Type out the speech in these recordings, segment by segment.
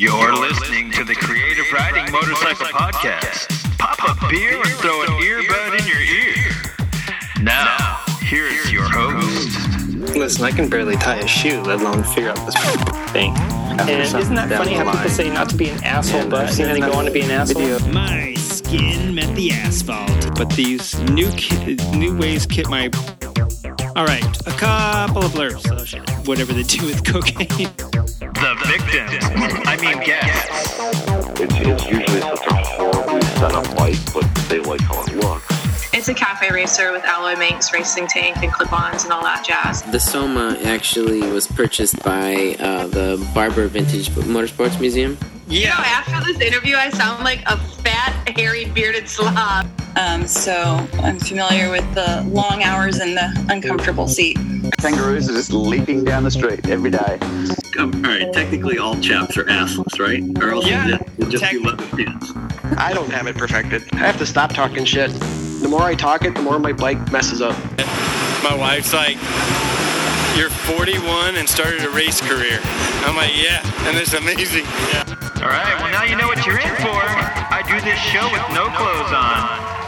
You're listening to the Creative Riding Motorcycle Podcast. Pop a beer and throw an earbud in your ear. Now, here is your host. Listen, I can barely tie a shoe, let alone figure out this thing. And isn't that funny how people say not to be an asshole, but and then they go on to be an asshole? My skin met the asphalt. But these new ki- new ways kit my. All right, a couple of blurs. Oh shit! Whatever they do with cocaine. The victims. I mean, guests. It's, it's usually such a horribly set up bike, but they like how it looks. It's a cafe racer with alloy manx, racing tank, and clip-ons and all that jazz. The Soma actually was purchased by uh, the Barber Vintage Motorsports Museum. You know, after this interview, I sound like a fat, hairy, bearded slob. Um, so I'm familiar with the long hours and the uncomfortable seat. Kangaroos are just leaping down the street every day. Um, all right, technically all chaps are assless, right? Or else Yeah, you'll just be leather pants. I don't have it perfected. I have to stop talking shit. The more I talk it, the more my bike messes up. My wife's like, "You're 41 and started a race career." I'm like, "Yeah," and it's amazing. Yeah. All right, well, now you know what you're in for. I do this show with no clothes on.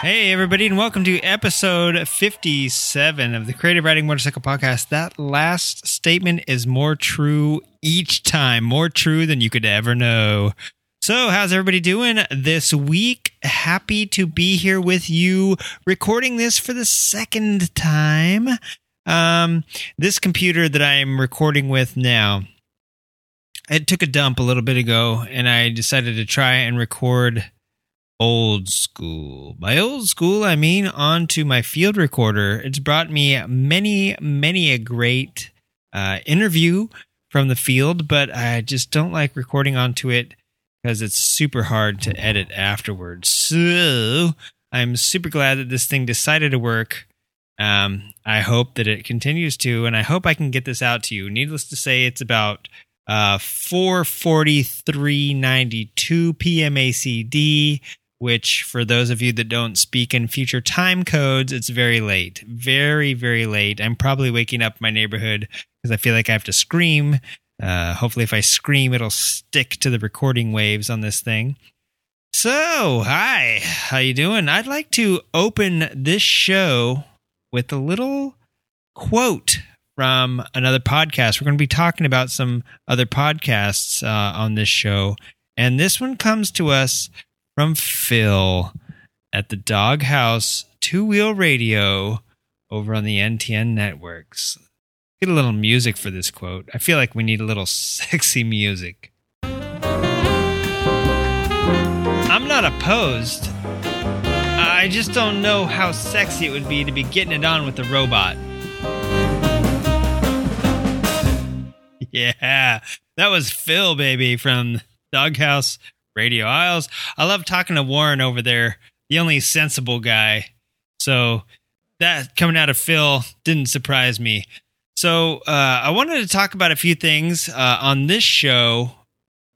Hey, everybody, and welcome to episode 57 of the Creative Riding Motorcycle Podcast. That last statement is more true each time, more true than you could ever know. So, how's everybody doing this week? Happy to be here with you, recording this for the second time. Um, this computer that I'm recording with now, it took a dump a little bit ago, and I decided to try and record old school. By old school, I mean onto my field recorder. It's brought me many, many a great uh, interview from the field, but I just don't like recording onto it because it's super hard to edit afterwards. So I'm super glad that this thing decided to work. Um, I hope that it continues to, and I hope I can get this out to you. Needless to say, it's about uh, 443.92 p.m. ACD which for those of you that don't speak in future time codes, it's very late. Very, very late. I'm probably waking up my neighborhood because I feel like I have to scream. Uh, hopefully, if I scream, it'll stick to the recording waves on this thing. So, hi, how you doing? I'd like to open this show with a little quote from another podcast. We're going to be talking about some other podcasts uh, on this show, and this one comes to us from Phil at the Doghouse Two Wheel Radio over on the NTN networks. Get a little music for this quote. I feel like we need a little sexy music. I'm not opposed. I just don't know how sexy it would be to be getting it on with a robot. Yeah, that was Phil, baby, from Doghouse Radio Isles. I love talking to Warren over there, the only sensible guy. So that coming out of Phil didn't surprise me. So uh, I wanted to talk about a few things uh, on this show.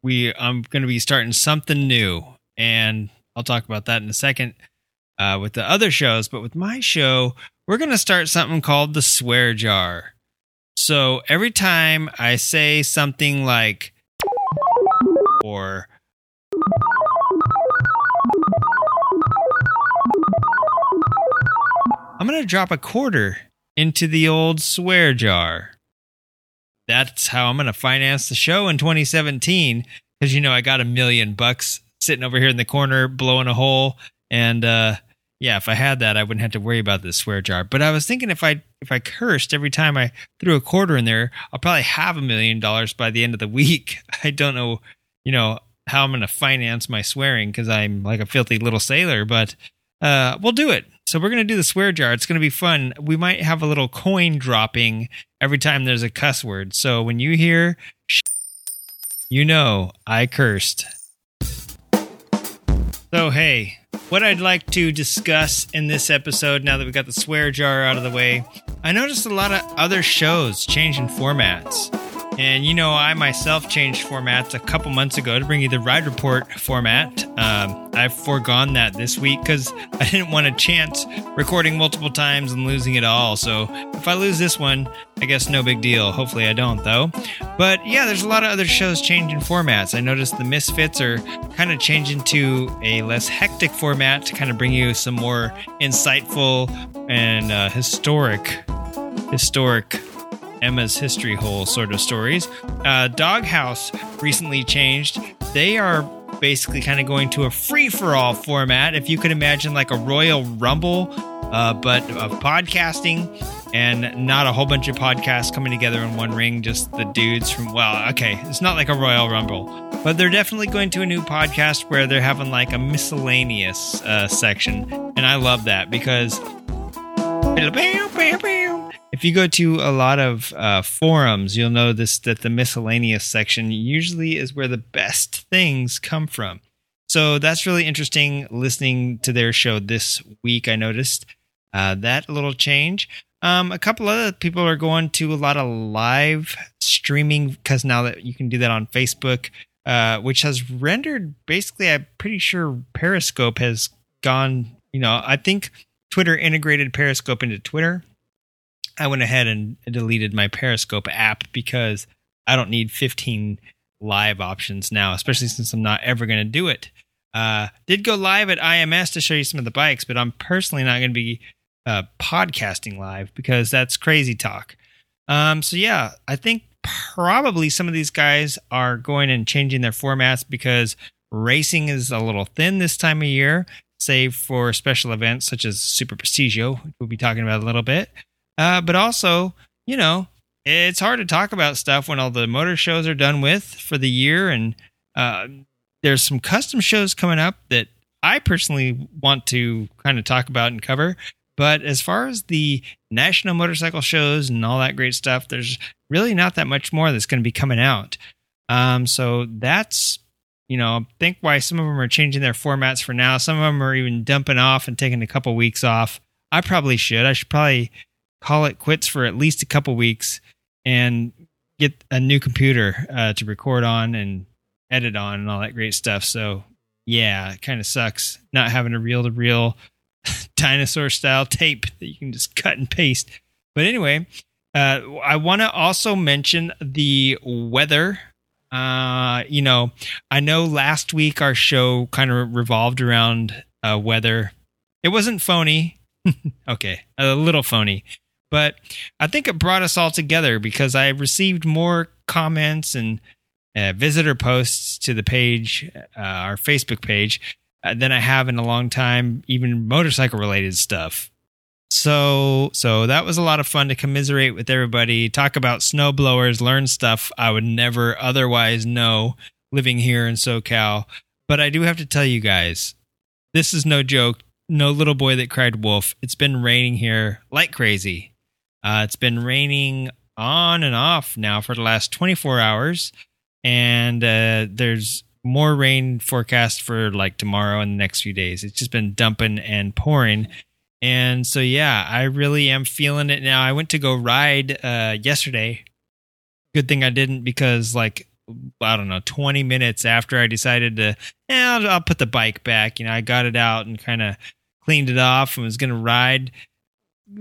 We I'm going to be starting something new, and I'll talk about that in a second uh, with the other shows. But with my show, we're going to start something called the swear jar. So every time I say something like or I'm going to drop a quarter into the old swear jar. That's how I'm going to finance the show in 2017 because you know I got a million bucks sitting over here in the corner blowing a hole and uh yeah, if I had that I wouldn't have to worry about this swear jar. But I was thinking if I if I cursed every time I threw a quarter in there, I'll probably have a million dollars by the end of the week. I don't know, you know, how I'm going to finance my swearing because I'm like a filthy little sailor, but uh, we'll do it. So we're going to do the swear jar. It's going to be fun. We might have a little coin dropping every time there's a cuss word. So when you hear, sh- you know I cursed. So hey, what I'd like to discuss in this episode, now that we've got the swear jar out of the way, I noticed a lot of other shows changing formats. And you know, I myself changed formats a couple months ago to bring you the Ride Report format. Um, I've foregone that this week because I didn't want a chance recording multiple times and losing it all. So if I lose this one, I guess no big deal. Hopefully I don't, though. But yeah, there's a lot of other shows changing formats. I noticed the Misfits are kind of changing to a less hectic format to kind of bring you some more insightful and uh, historic, historic Emma's History Hole sort of stories. Uh, Doghouse recently changed. They are basically kind of going to a free for all format. If you could imagine like a Royal Rumble, uh, but of podcasting and not a whole bunch of podcasts coming together in one ring, just the dudes from, well, okay, it's not like a Royal Rumble, but they're definitely going to a new podcast where they're having like a miscellaneous uh, section. And I love that because if you go to a lot of uh, forums, you'll notice that the miscellaneous section usually is where the best things come from. So that's really interesting listening to their show this week. I noticed uh, that little change. Um, a couple other people are going to a lot of live streaming because now that you can do that on Facebook, uh, which has rendered basically, I'm pretty sure Periscope has gone. You know, I think Twitter integrated Periscope into Twitter. I went ahead and deleted my Periscope app because I don't need 15 live options now, especially since I'm not ever going to do it. Uh, did go live at IMS to show you some of the bikes, but I'm personally not going to be uh, podcasting live because that's crazy talk. Um, so yeah, I think probably some of these guys are going and changing their formats because racing is a little thin this time of year, save for special events such as Super Prestigio, which we'll be talking about a little bit. Uh, but also, you know, it's hard to talk about stuff when all the motor shows are done with for the year, and uh, there's some custom shows coming up that I personally want to kind of talk about and cover. But as far as the national motorcycle shows and all that great stuff, there's really not that much more that's going to be coming out. Um, so that's, you know, think why some of them are changing their formats for now. Some of them are even dumping off and taking a couple weeks off. I probably should. I should probably call it quits for at least a couple weeks and get a new computer uh, to record on and edit on and all that great stuff. So yeah, it kind of sucks not having a reel to reel dinosaur style tape that you can just cut and paste. But anyway, uh, I want to also mention the weather. Uh, you know, I know last week our show kind of revolved around uh, weather. It wasn't phony. okay, a little phony, but I think it brought us all together because I received more comments and uh, visitor posts to the page, uh, our Facebook page, uh, than I have in a long time, even motorcycle related stuff. So, so that was a lot of fun to commiserate with everybody, talk about snow blowers, learn stuff I would never otherwise know living here in SoCal. But I do have to tell you guys, this is no joke. No little boy that cried wolf. It's been raining here like crazy. Uh, it's been raining on and off now for the last 24 hours, and uh, there's more rain forecast for like tomorrow and the next few days. It's just been dumping and pouring. And so, yeah, I really am feeling it now. I went to go ride uh, yesterday. Good thing I didn't because, like, I don't know, 20 minutes after I decided to, eh, I'll, I'll put the bike back. You know, I got it out and kind of cleaned it off and was going to ride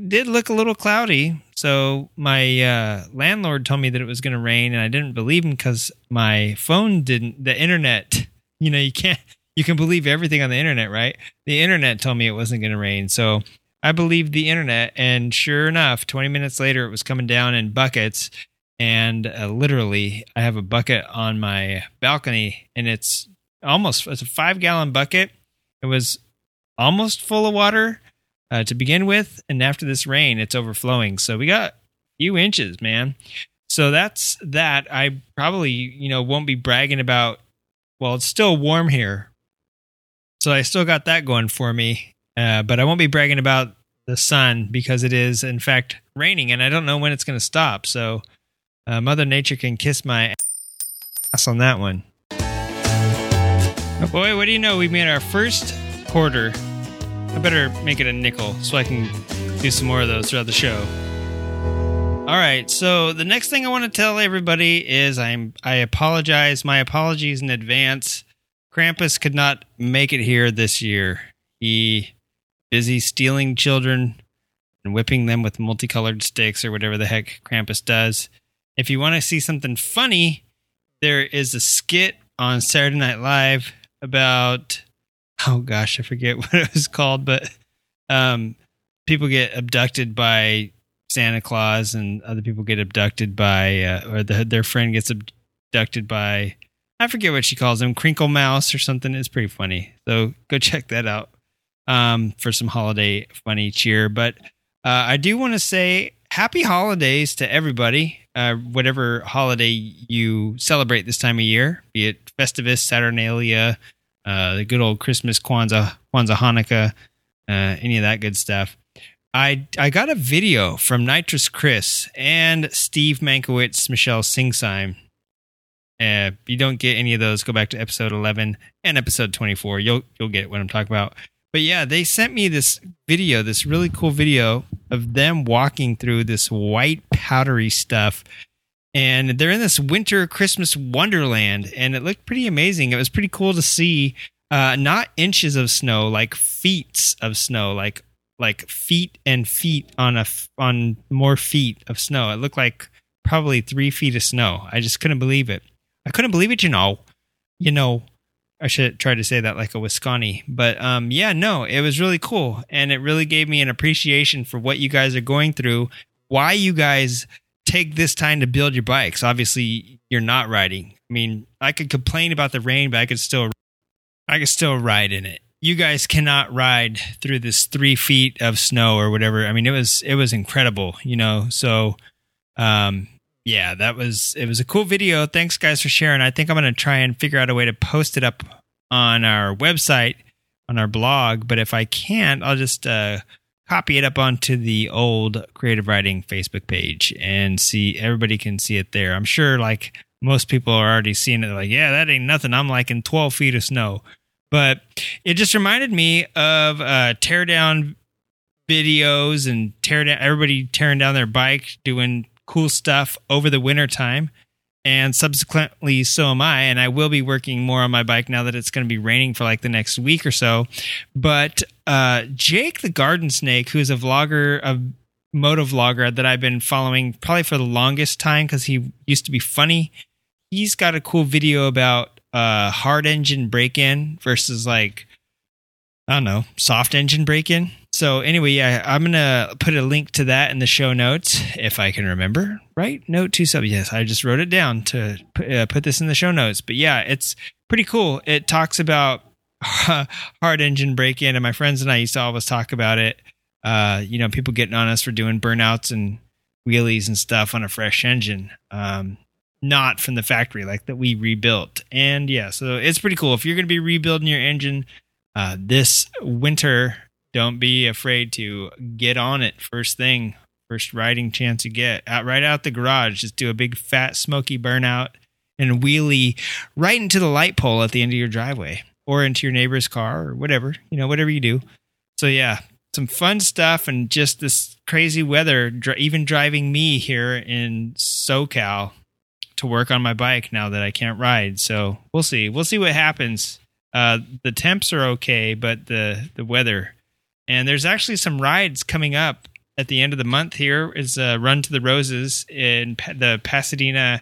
did look a little cloudy. So my uh, landlord told me that it was going to rain, and I didn't believe him because my phone didn't. The internet, you know, you can't. You can believe everything on the internet, right? The internet told me it wasn't going to rain, so I believed the internet. And sure enough, 20 minutes later, it was coming down in buckets, and uh, literally, I have a bucket on my balcony, and it's almost it's a five gallon bucket. It was almost full of water uh, to begin with, and after this rain, it's overflowing. So we got a few inches, man. So that's that. I probably you know won't be bragging about. Well, it's still warm here, so I still got that going for me. Uh, but I won't be bragging about the sun because it is in fact raining, and I don't know when it's going to stop. So uh, Mother Nature can kiss my ass on that one. Oh boy, what do you know? We made our first quarter I better make it a nickel so I can do some more of those throughout the show. All right. So the next thing I want to tell everybody is I'm I apologize. My apologies in advance. Krampus could not make it here this year. He busy stealing children and whipping them with multicolored sticks or whatever the heck Krampus does. If you want to see something funny, there is a skit on Saturday Night Live about oh gosh, I forget what it was called, but um, people get abducted by Santa Claus, and other people get abducted by, uh, or the, their friend gets abducted by, I forget what she calls him, Crinkle Mouse or something. It's pretty funny. So go check that out um, for some holiday funny cheer. But uh, I do want to say happy holidays to everybody, uh, whatever holiday you celebrate this time of year, be it Festivus, Saturnalia, uh, the good old Christmas, Kwanzaa, Kwanzaa, Hanukkah, uh, any of that good stuff. I I got a video from Nitrous Chris and Steve Mankiewicz, Michelle Singsheim. Uh, you don't get any of those, go back to episode eleven and episode twenty four. You'll you'll get what I'm talking about. But yeah, they sent me this video, this really cool video of them walking through this white powdery stuff. And they're in this winter Christmas wonderland, and it looked pretty amazing. It was pretty cool to see uh, not inches of snow, like feet of snow, like like feet and feet on a on more feet of snow. It looked like probably three feet of snow. I just couldn't believe it. I couldn't believe it. You know, you know. I should try to say that like a Wisconsin, but um, yeah, no, it was really cool, and it really gave me an appreciation for what you guys are going through, why you guys take this time to build your bikes. Obviously, you're not riding. I mean, I could complain about the rain, but I could still, I could still ride in it you guys cannot ride through this three feet of snow or whatever. I mean, it was it was incredible, you know. So, um, yeah, that was it was a cool video. Thanks, guys, for sharing. I think I'm gonna try and figure out a way to post it up on our website on our blog. But if I can't, I'll just uh, copy it up onto the old Creative writing Facebook page and see everybody can see it there. I'm sure like most people are already seeing it. Like, yeah, that ain't nothing. I'm like in 12 feet of snow. But it just reminded me of uh, tear down videos and tear down everybody tearing down their bike, doing cool stuff over the winter time. And subsequently, so am I. And I will be working more on my bike now that it's going to be raining for like the next week or so. But uh, Jake the Garden Snake, who's a vlogger, a moto vlogger that I've been following probably for the longest time because he used to be funny. He's got a cool video about uh, hard engine break in versus like I don't know soft engine break in. So anyway, yeah, I'm gonna put a link to that in the show notes if I can remember. Right? Note two sub. Yes, I just wrote it down to put, uh, this in the show notes. But yeah, it's pretty cool. It talks about hard engine break in, and my friends and I used to always talk about it. Uh, you know, people getting on us for doing burnouts and wheelies and stuff on a fresh engine. Um, not from the factory, like that we rebuilt. And yeah, so it's pretty cool. If you're to be rebuilding your engine uh, this winter, don't be afraid to get on it first thing, first riding chance you get. Out right out the garage, just do a big fat smoky burnout and wheelie right into the light pole at the end of your driveway or into your neighbor's car or whatever, you know, whatever you do. So yeah, some fun stuff and just this crazy weather, even driving me here in SoCal to work on my bike now that I can't ride. So we'll see. We'll see what happens. Uh, the temps are okay, but the the weather. And there's actually some rides coming up at the end of the month. Here is a Run to the Roses in the Pasadena.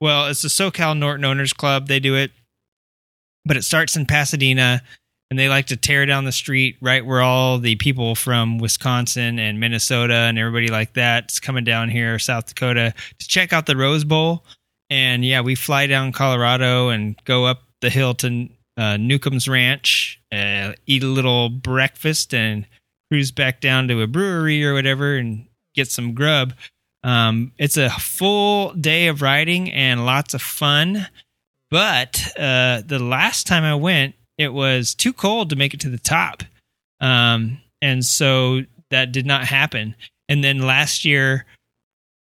Well, it's the SoCal Norton Owners Club. They do it, but it starts in Pasadena and they like to tear down the street right where all the people from Wisconsin and Minnesota and everybody like that's coming down here, South Dakota, to check out the Rose Bowl. And yeah, we fly down Colorado and go up the hill to uh, Newcomb's Ranch, uh, eat a little breakfast, and cruise back down to a brewery or whatever and get some grub. Um, it's a full day of riding and lots of fun. But uh, the last time I went, it was too cold to make it to the top. Um, and so that did not happen. And then last year,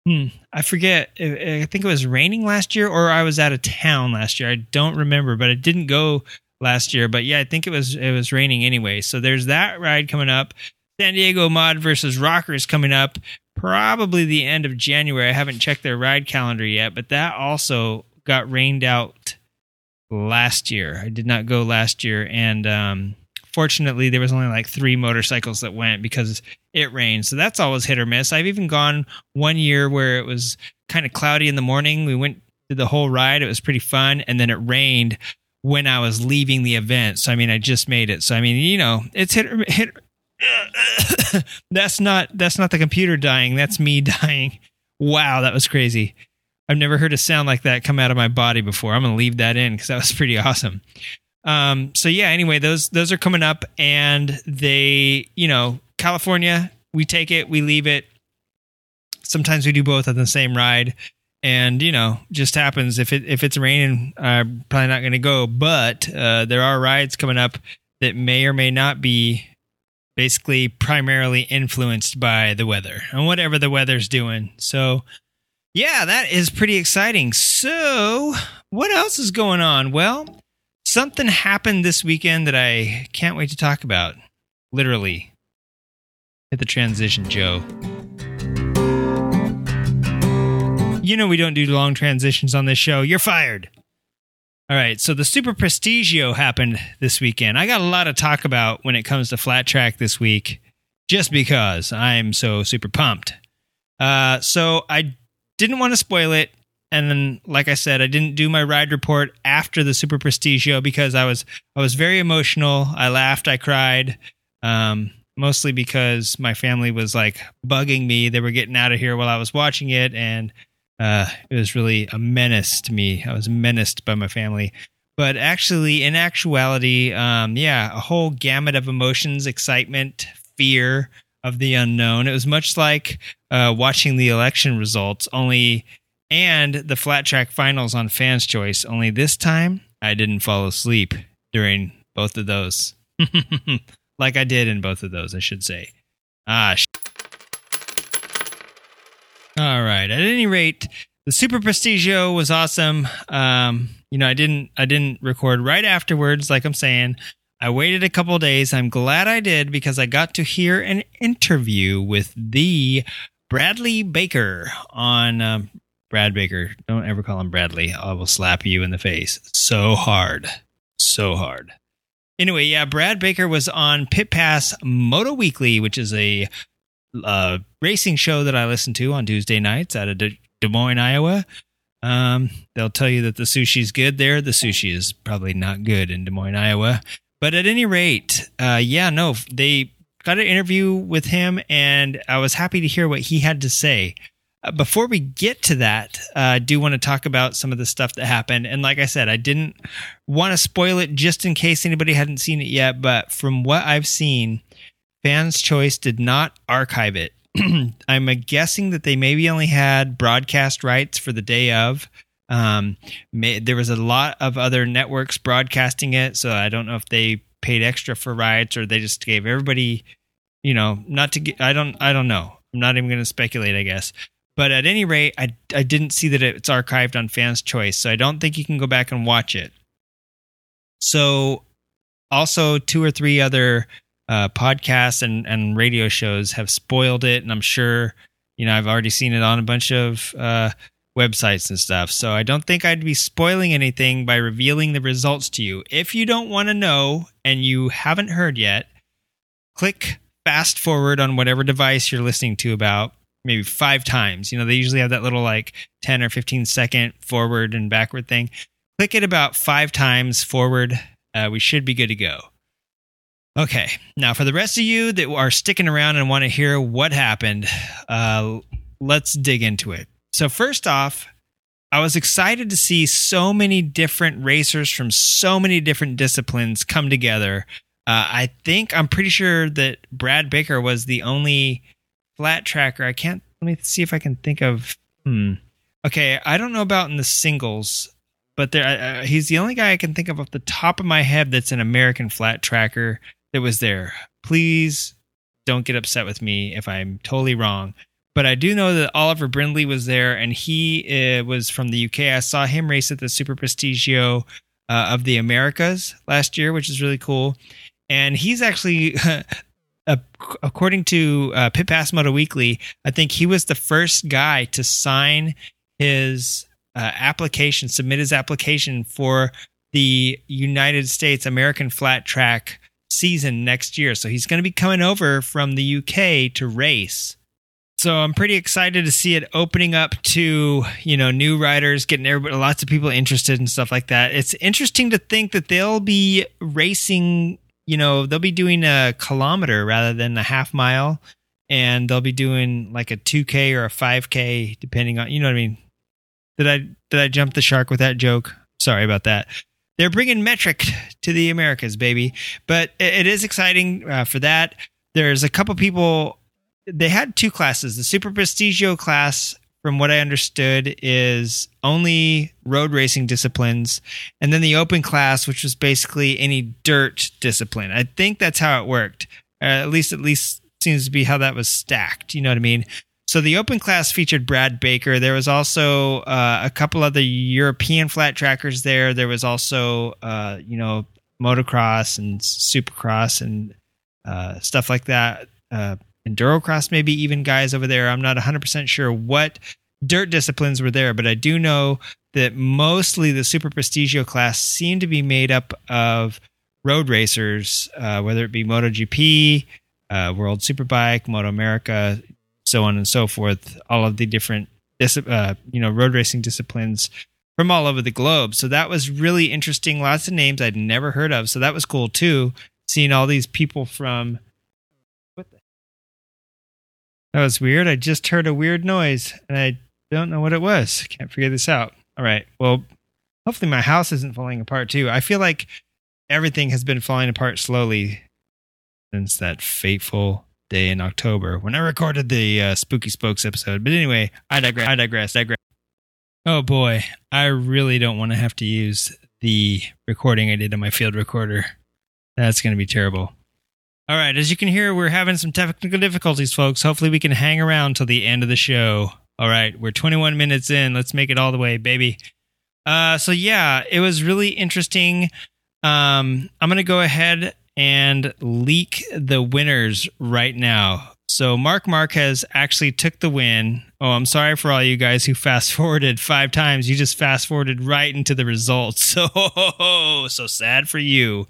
Hmm, I forget. I think it was raining last year, or I was out of town last year. I don't remember, but it didn't go last year. But yeah, I think it was it was raining anyway. So there's that ride coming up. San Diego Mod versus Rockers coming up probably the end of January. I haven't checked their ride calendar yet, but that also got rained out last year. I did not go last year, and um, fortunately, there was only like three motorcycles that went because it rained. So that's always hit or miss. I've even gone one year where it was kind of cloudy in the morning. We went the whole ride. It was pretty fun, and then it rained when I was leaving the event. So I mean, I just made it. So I mean, you know, it's hit or, hit. that's not that's not the computer dying. That's me dying. Wow, that was crazy. I've never heard a sound like that come out of my body before. I'm gonna leave that in because that was pretty awesome. Um, so yeah, anyway, those those are coming up, and they, you know, California, we take it, we leave it. Sometimes we do both on the same ride, and you know, just happens if it if it's raining, I'm probably not going to go. But uh, there are rides coming up that may or may not be basically primarily influenced by the weather and whatever the weather's doing. So yeah, that is pretty exciting. So, what else is going on? Well, something happened this weekend that I can't wait to talk about. Literally. Hit the transition, Joe. You know we don't do long transitions on this show. You're fired. All right, so the Super Prestigio happened this weekend. I got a lot to talk about when it comes to flat track this week, just because I'm so super pumped. Uh, so I didn't want to spoil it. And then, like I said, I didn't do my ride report after the Super Prestigio because I was I was very emotional. I laughed, I cried, um, mostly because my family was like bugging me. They were getting out of here while I was watching it, and uh, it was really a menace to me. I was menaced by my family. But actually, in actuality, um, yeah, a whole gamut of emotions, excitement, fear of the unknown. It was much like uh, watching the election results, only and the flat track finals on Fans Choice. Only this time, I didn't fall asleep during both of those, like I did in both of those, I should say. Ah. Sh- All right. At any rate, the Super Prestigio was awesome. Um, you know, I didn't I didn't record right afterwards, like I'm saying. I waited a couple days. I'm glad I did because I got to hear an interview with the Bradley Baker on um, Brad Baker. Don't ever call him Bradley. I will slap you in the face so hard. So hard. Anyway, yeah, Brad Baker was on Pit Pass Moto Weekly, which is a uh, racing show that I listen to on Tuesday nights out of De, Des Moines, Iowa. Um, they'll tell you that the sushi's good there. The sushi is probably not good in Des Moines, Iowa. But at any rate, uh, yeah, no, they got an interview with him, and I was happy to hear what he had to say. Uh, before we get to that, uh, I do want to talk about some of the stuff that happened. And like I said, I didn't want to spoil it just in case anybody hadn't seen it yet. But from what I've seen, Fans Choice did not archive it. I'm guessing that they maybe only had broadcast rights for the day of. Um, may, there was a lot of other networks broadcasting it, so I don't know if they paid extra for rights or they just gave everybody, you know, not to get. I don't. I don't know. I'm not even going to speculate. I guess. But at any rate, I I didn't see that it's archived on Fans Choice, so I don't think you can go back and watch it. So, also two or three other uh, podcasts and and radio shows have spoiled it, and I'm sure you know I've already seen it on a bunch of uh, websites and stuff. So I don't think I'd be spoiling anything by revealing the results to you. If you don't want to know and you haven't heard yet, click fast forward on whatever device you're listening to about maybe five times. You know, they usually have that little like 10 or 15 second forward and backward thing. Click it about five times forward. Uh, we should be good to go. Okay, now for the rest of you that are sticking around and want to hear what happened, uh, let's dig into it. So, first off, I was excited to see so many different racers from so many different disciplines come together. Uh, I think I'm pretty sure that Brad Baker was the only flat tracker. I can't. Let me see if I can think of. Hmm. Okay, I don't know about in the singles, but there uh, he's the only guy I can think of off the top of my head that's an American flat tracker that was there. Please don't get upset with me if I'm totally wrong. But I do know that Oliver Brindley was there, and he uh, was from the UK. I saw him race at the Super Prestigio uh, of the Americas last year, which is really cool. And he's actually according to uh, Pit Pass Moto Weekly, I think he was the first guy to sign his uh, application, submit his application for the United States American Flat Track season next year. So he's going to be coming over from the UK to race. So I'm pretty excited to see it opening up to you know new riders, getting everybody, lots of people interested and stuff like that. It's interesting to think that they'll be racing. You know, they'll be doing a kilometer rather than a half mile, and they'll be doing like a 2K or a 5K, depending on you know what I mean. Did I did I jump the shark with that joke? Sorry about that. They're bringing metric to the Americas, baby. But it is exciting uh, for that. There's a couple people they had two classes. The Super Prestigio class, from what I understood, is only road racing disciplines, and then the open class, which was basically any dirt discipline. I think that's how it worked. Uh, at least, at least seems to be how that was stacked. You know what I mean? So the open class featured Brad Baker. There was also uh, a couple other European flat trackers there. There was also, uh, you know, motocross and supercross and uh, stuff like that. Endurocross, maybe even guys over there. I'm not 100% sure what dirt disciplines were there, but I do know that mostly the Super Prestigio class seemed to be made up of road racers, uh, whether it be MotoGP, uh, World Superbike, MotoAmerica, so on and so forth. All of the different, uh, you know, road racing disciplines from all over the globe. So that was really interesting. Lots of names I'd never heard of. So that was cool too. Seeing all these people from that was weird. I just heard a weird noise and I don't know what it was. Can't figure this out. All right. Well, hopefully my house isn't falling apart too. I feel like everything has been falling apart slowly since that fateful day in October when I recorded the uh, Spooky Spokes episode. But anyway, I digress. I digress. Digress. Oh boy, I really don't want to have to use the recording I did on my field recorder. That's going to be terrible. All right, as you can hear, we're having some technical difficulties, folks. Hopefully, we can hang around till the end of the show. All right, we're 21 minutes in. Let's make it all the way, baby. Uh, so yeah, it was really interesting. Um, I'm gonna go ahead and leak the winners right now. So Marc Marquez actually took the win. Oh, I'm sorry for all you guys who fast forwarded five times. You just fast forwarded right into the results. So so sad for you.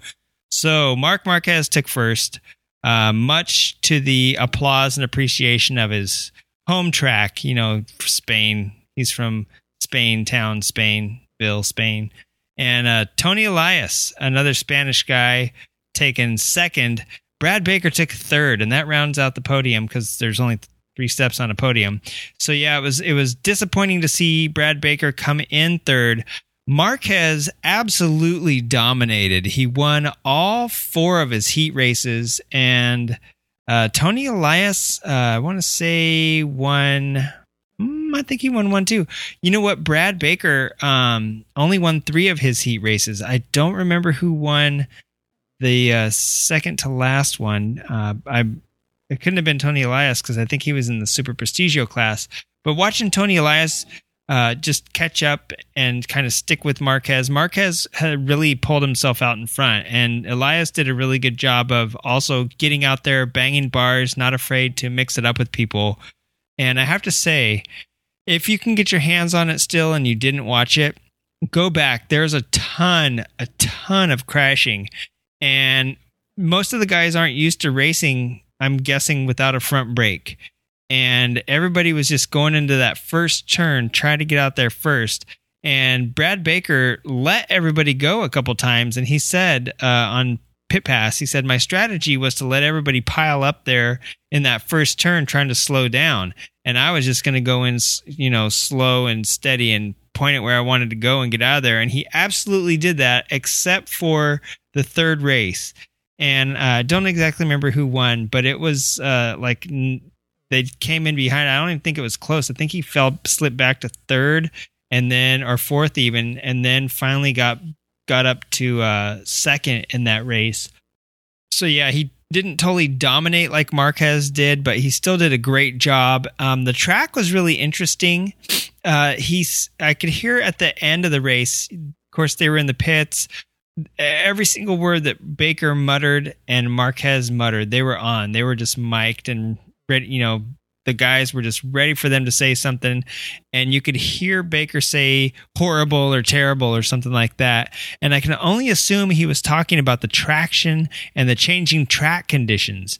So Marc Marquez took first, uh, much to the applause and appreciation of his home track. You know, Spain. He's from Spain town, Spain, Bill, Spain. And uh, Toni Elias, another Spanish guy, taken second. Brad Baker took third, and that rounds out the podium because there's only three steps on a podium. So yeah, it was it was disappointing to see Brad Baker come in third, Marquez absolutely dominated. He won all four of his heat races, and uh, Toni Elias, uh, I want to say, won. Mm, I think he won one too. You know what? Brad Baker um, only won three of his heat races. I don't remember who won the uh, second to last one. Uh, I it couldn't have been Toni Elias because I think he was in the Super Prestigio class. But watching Tony Elias uh, just catch up and kind of stick with Marquez. Marquez had really pulled himself out in front, and Elias did a really good job of also getting out there, banging bars, not afraid to mix it up with people. And I have to say, if you can get your hands on it still and you didn't watch it, go back. There's a ton, a ton of crashing, and most of the guys aren't used to racing. I'm guessing without a front brake and everybody was just going into that first turn, trying to get out there first. And Brad Baker let everybody go a couple times, and he said uh, on pit pass, he said my strategy was to let everybody pile up there in that first turn, trying to slow down, and I was just going to go in, you know, slow and steady and point it where I wanted to go and get out of there. And he absolutely did that, except for the third race. And I uh, don't exactly remember who won, but it was uh, like they came in behind. I don't even think it was close. I think he fell, slipped back to third, and then or fourth even, and then finally got got up to uh, second in that race. So yeah, he didn't totally dominate like Marquez did, but he still did a great job. Um, the track was really interesting. Uh, he's I could hear at the end of the race. Of course, they were in the pits. every single word that Baker muttered and Marquez muttered, they were on. They were just mic'd and ready, you know, the guys were just ready for them to say something and you could hear Baker say horrible or terrible or something like that. And I can only assume he was talking about the traction and the changing track conditions.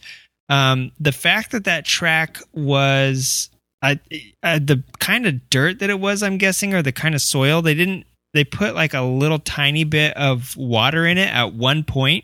Um, the fact that that track was the kind of dirt that it was I'm guessing or the kind of soil they didn't they put like a little tiny bit of water in it at one point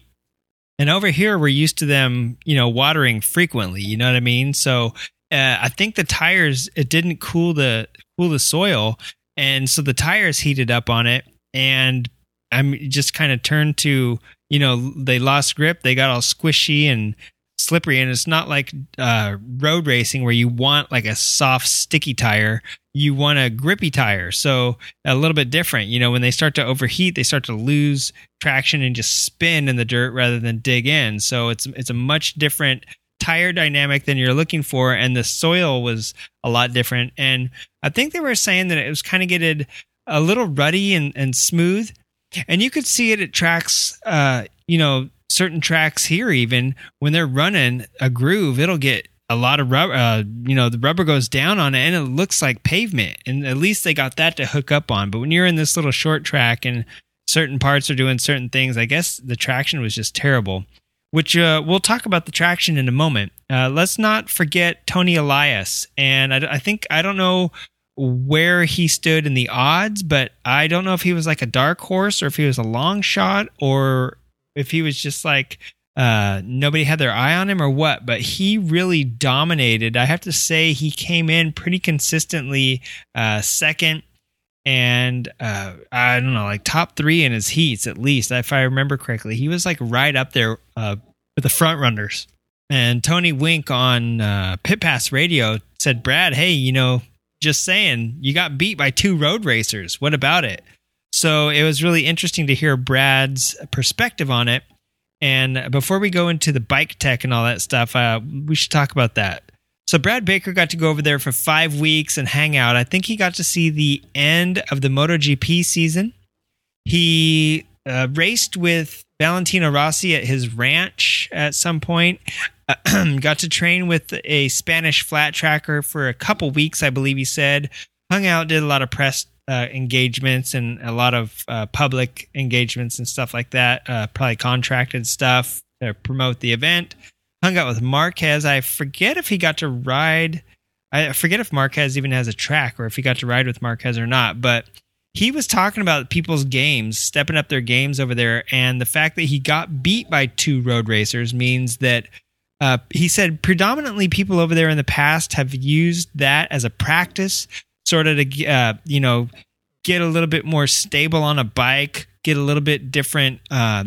and over here we're used to them you know watering frequently you know what i mean so uh, I think the tires it didn't cool the cool the soil, and so the tires heated up on it, and I'm just kind of turned to you know they lost grip, they got all squishy and slippery, and it's not like uh, road racing where you want like a soft sticky tire. You want a grippy tire, so a little bit different. You know, when they start to overheat, they start to lose traction and just spin in the dirt rather than dig in. So it's it's a much different tire dynamic than you're looking for, and the soil was a lot different. And I think they were saying that it was kind of getting a little ruddy and, and smooth. And you could see it at tracks, uh, you know, certain tracks here, even when they're running a groove, it'll get a lot of rubber, uh, you know, the rubber goes down on it and it looks like pavement. And at least they got that to hook up on. But when you're in this little short track and certain parts are doing certain things, I guess the traction was just terrible which uh, we'll talk about the traction in a moment. Uh, let's not forget Toni Elias. And I, I, think, I don't know where he stood in the odds, but I don't know if he was like a dark horse or if he was a long shot or if he was just like uh, nobody had their eye on him or what. But he really dominated. I have to say, he came in pretty consistently uh, second and uh, I don't know, like top three in his heats at least, if I remember correctly. He was like right up there uh, with the front runners. And Tony Wink on uh, Pit Pass Radio said, "Brad, hey, you know, just saying, you got beat by two road racers. What about it?" So it was really interesting to hear Brad's perspective on it. And before we go into the bike tech and all that stuff, uh, we should talk about that. So Brad Baker got to go over there for five weeks and hang out. I think he got to see the end of the MotoGP season. He uh, raced with Valentino Rossi at his ranch at some point. got to train with a Spanish flat tracker for a couple weeks, I believe he said. Hung out, did a lot of press uh, engagements and a lot of uh, public engagements and stuff like that. Uh, probably contracted stuff to promote the event hung out with Marquez. I forget if he got to ride. I forget if Marquez even has a track or if he got to ride with Marquez or not. But he was talking about people's games, stepping up their games over there, and the fact that he got beat by two road racers means that. Uh, he said predominantly people over there in the past have used that as a practice, sort of to uh, you know get a little bit more stable on a bike, get a little bit different uh,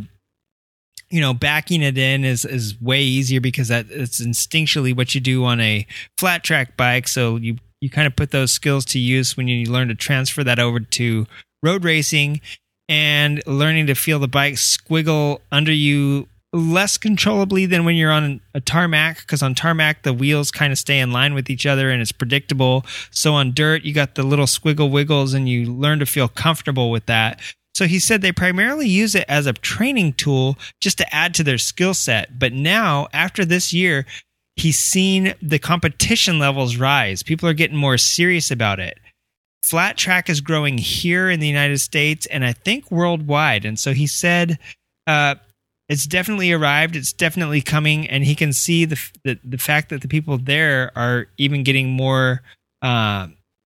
you know, backing it in is is way easier because that it's instinctually what you do on a flat track bike. So you you kind of put those skills to use when you learn to transfer that over to road racing and learning to feel the bike squiggle under you less controllably than when you're on a tarmac because on tarmac the wheels kind of stay in line with each other and it's predictable so on dirt you got the little squiggle wiggles and you learn to feel comfortable with that so he said they primarily use it as a training tool just to add to their skill set. But now, after this year, he's seen the competition levels rise. People are getting more serious about it. Flat track is growing here in the United States and I think worldwide. And so he said, uh, it's definitely arrived. It's definitely coming, and he can see the the, the fact that the people there are even getting more, uh,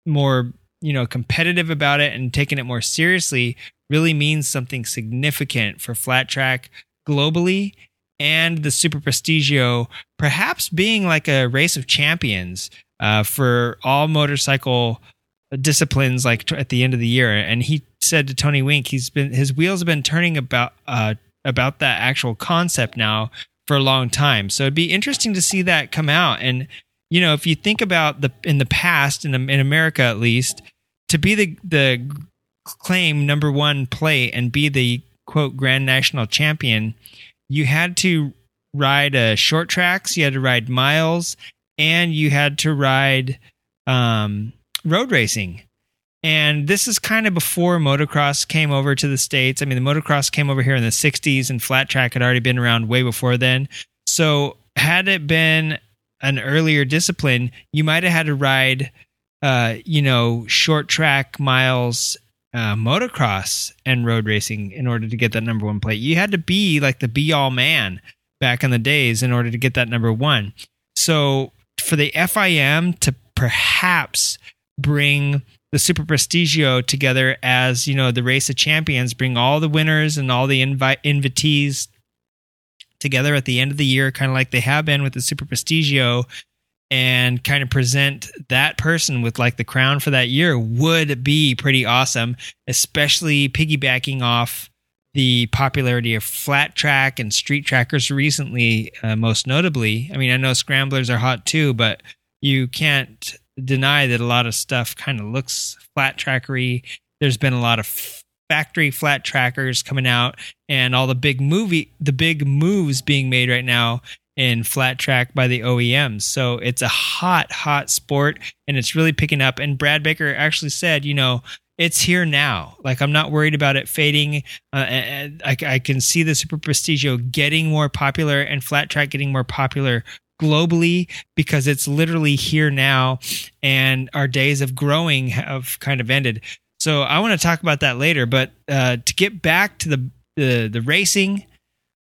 more you know, competitive about it and taking it more seriously really means something significant for flat track globally and the Super Prestigio perhaps being like a race of champions uh, for all motorcycle disciplines like t- at the end of the year and he said to Tony Wink he's been his wheels have been turning about uh, about that actual concept now for a long time so it'd be interesting to see that come out and you know if you think about the in the past in in America at least to be the the claim number one plate and be the quote grand national champion, you had to ride uh, short tracks, you had to ride miles, and you had to ride um, road racing. And this is kind of before motocross came over to the States. I mean, the motocross came over here in the 60s, and flat track had already been around way before then. So, had it been an earlier discipline, you might have had to ride, uh, you know, short track miles uh, motocross and road racing in order to get that number one plate. You had to be like the be all man back in the days in order to get that number one. So for the FIM to perhaps bring the Super Prestigio together as you know the race of champions, bring all the winners and all the invi- invitees together at the end of the year, kind of like they have been with the Super Prestigio, and kind of present that person with like the crown for that year would be pretty awesome, especially piggybacking off the popularity of flat track and street trackers recently, uh, most notably. I mean, I know scramblers are hot too, but you can't deny that a lot of stuff kind of looks flat trackery. There's been a lot of factory flat trackers coming out and all the big movie the big moves being made right now in flat track by the OEMs. So it's a hot, hot sport and it's really picking up. And Brad Baker actually said, you know, it's here now. Like I'm not worried about it fading. Uh, I, I can see the Super Prestigio getting more popular and flat track getting more popular globally because it's literally here now and our days of growing have kind of ended. So I want to talk about that later, but uh, to get back to the the, the racing,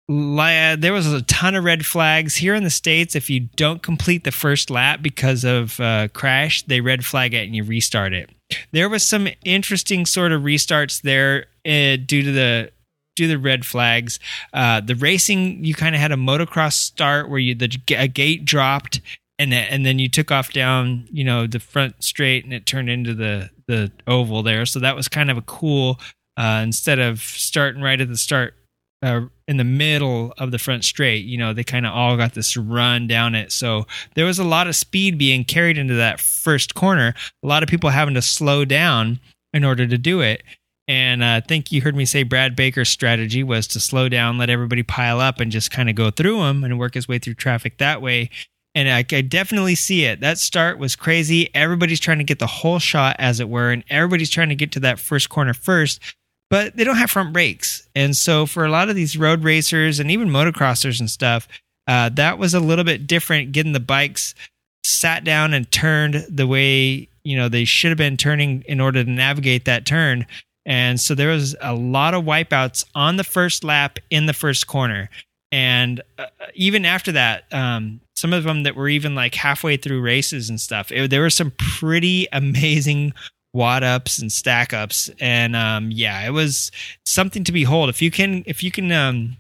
there was a ton of red flags here in the states. If you don't complete the first lap because of uh, crash, they red flag it and you restart it. There was some interesting sort of restarts there uh, due to the to the red flags. Uh, the racing, you kind of had a motocross start where you the a gate dropped and and then you took off down, you know, the front straight and it turned into the the oval there. So that was kind of a cool. Uh, instead of starting right at the start uh, in the middle of the front straight. You know, they kind of all got this run down it. So there was a lot of speed being carried into that first corner. A lot of people having to slow down in order to do it. And uh, I think you heard me say Brad Baker's strategy was to slow down, let everybody pile up, and just kind of go through them and work his way through traffic that way. And I, I definitely see it. That start was crazy. Everybody's trying to get the whole shot, as it were, and everybody's trying to get to that first corner first but they don't have front brakes. And so for a lot of these road racers and even motocrossers and stuff, uh, that was a little bit different getting the bikes sat down and turned the way you know they should have been turning in order to navigate that turn and so there was a lot of wipeouts on the first lap in the first corner. And uh, even after that um, some of them that were even like halfway through races and stuff it, there were some pretty amazing wad ups and stack ups and um yeah it was something to behold. If you can if you can um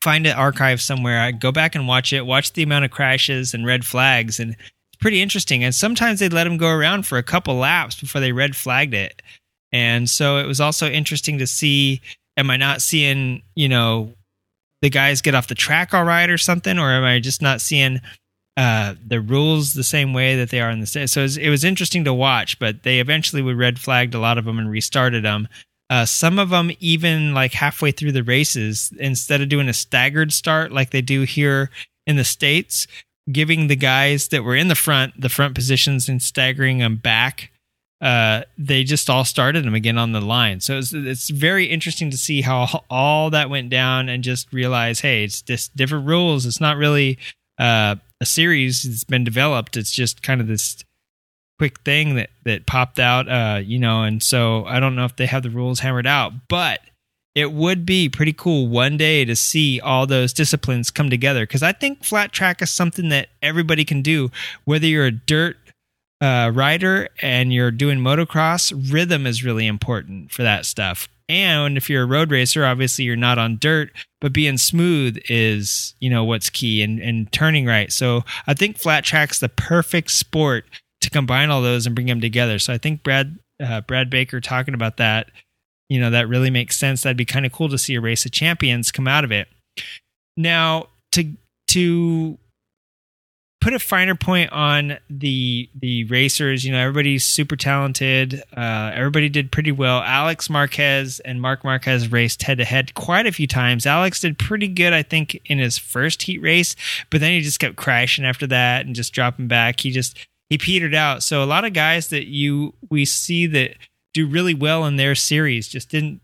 find an archive somewhere i go back and watch it. Watch the amount of crashes and red flags and it's pretty interesting. And sometimes they'd let them go around for a couple laps before they red flagged it and so it was also interesting to see am i not seeing you know the guys get off the track all right or something or am i just not seeing uh, the rules the same way that they are in the state. So it was, it was, interesting to watch, but they eventually would red flagged a lot of them and restarted them. Uh, some of them even like halfway through the races, instead of doing a staggered start like they do here in the states, giving the guys that were in the front the front positions and staggering them back. Uh, they just all started them again on the line. So it's, it's very interesting to see how all that went down and just realize, hey, it's just different rules. It's not really uh, a series that's been developed. It's just kind of this quick thing that that popped out, uh, you know. And so I don't know if they have the rules hammered out, but it would be pretty cool one day to see all those disciplines come together because I think flat track is something that everybody can do, whether you're a dirt uh, rider and you're doing motocross. Rhythm is really important for that stuff. And if you're a road racer, obviously you're not on dirt, but being smooth is, you know, what's key and, and turning right. So I think flat track's the perfect sport to combine all those and bring them together. So I think Brad uh, Brad Baker talking about that, you know, that really makes sense. That'd be kind of cool to see a race of champions come out of it. Now to to put a finer point on the the racers. You know, everybody's super talented. Uh, everybody did pretty well. Alex Marquez and Marc Marquez raced head to head quite a few times. Alex did pretty good, I think, in his first heat race, but then he just kept crashing after that and just dropping back. He just he petered out. So a lot of guys that you we see that do really well in their series just didn't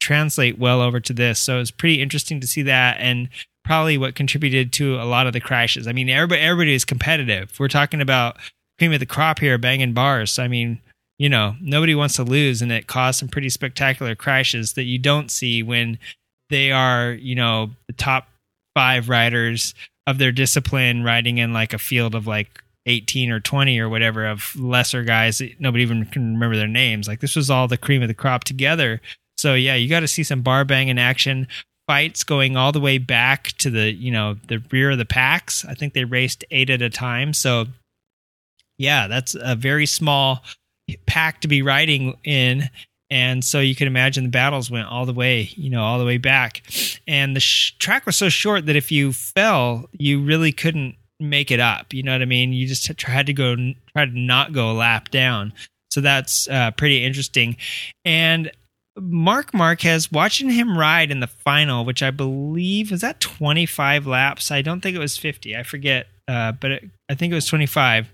translate well over to this. So it's pretty interesting to see that and probably what contributed to a lot of the crashes. I mean, everybody everybody is competitive. We're talking about cream of the crop here, banging bars. I mean, you know, nobody wants to lose, and it caused some pretty spectacular crashes that you don't see when they are, you know, the top five riders of their discipline riding in like a field of like 18 or 20 or whatever of lesser guys that nobody even can remember their names. Like this was all the cream of the crop together. So yeah, you got to see some bar banging action. Fights going all the way back to the you know the rear of the packs. I think they raced eight at a time. So yeah, that's a very small pack to be riding in. And so you can imagine the battles went all the way, you know, all the way back. And the sh- track was so short that if you fell, you really couldn't make it up. You know what I mean? You just had to go, try to not go a lap down. So that's uh, pretty interesting. And Marc Marquez, watching him ride in the final, which I believe was that 25 laps. I don't think it was 50. I forget, uh, but it, I think it was 25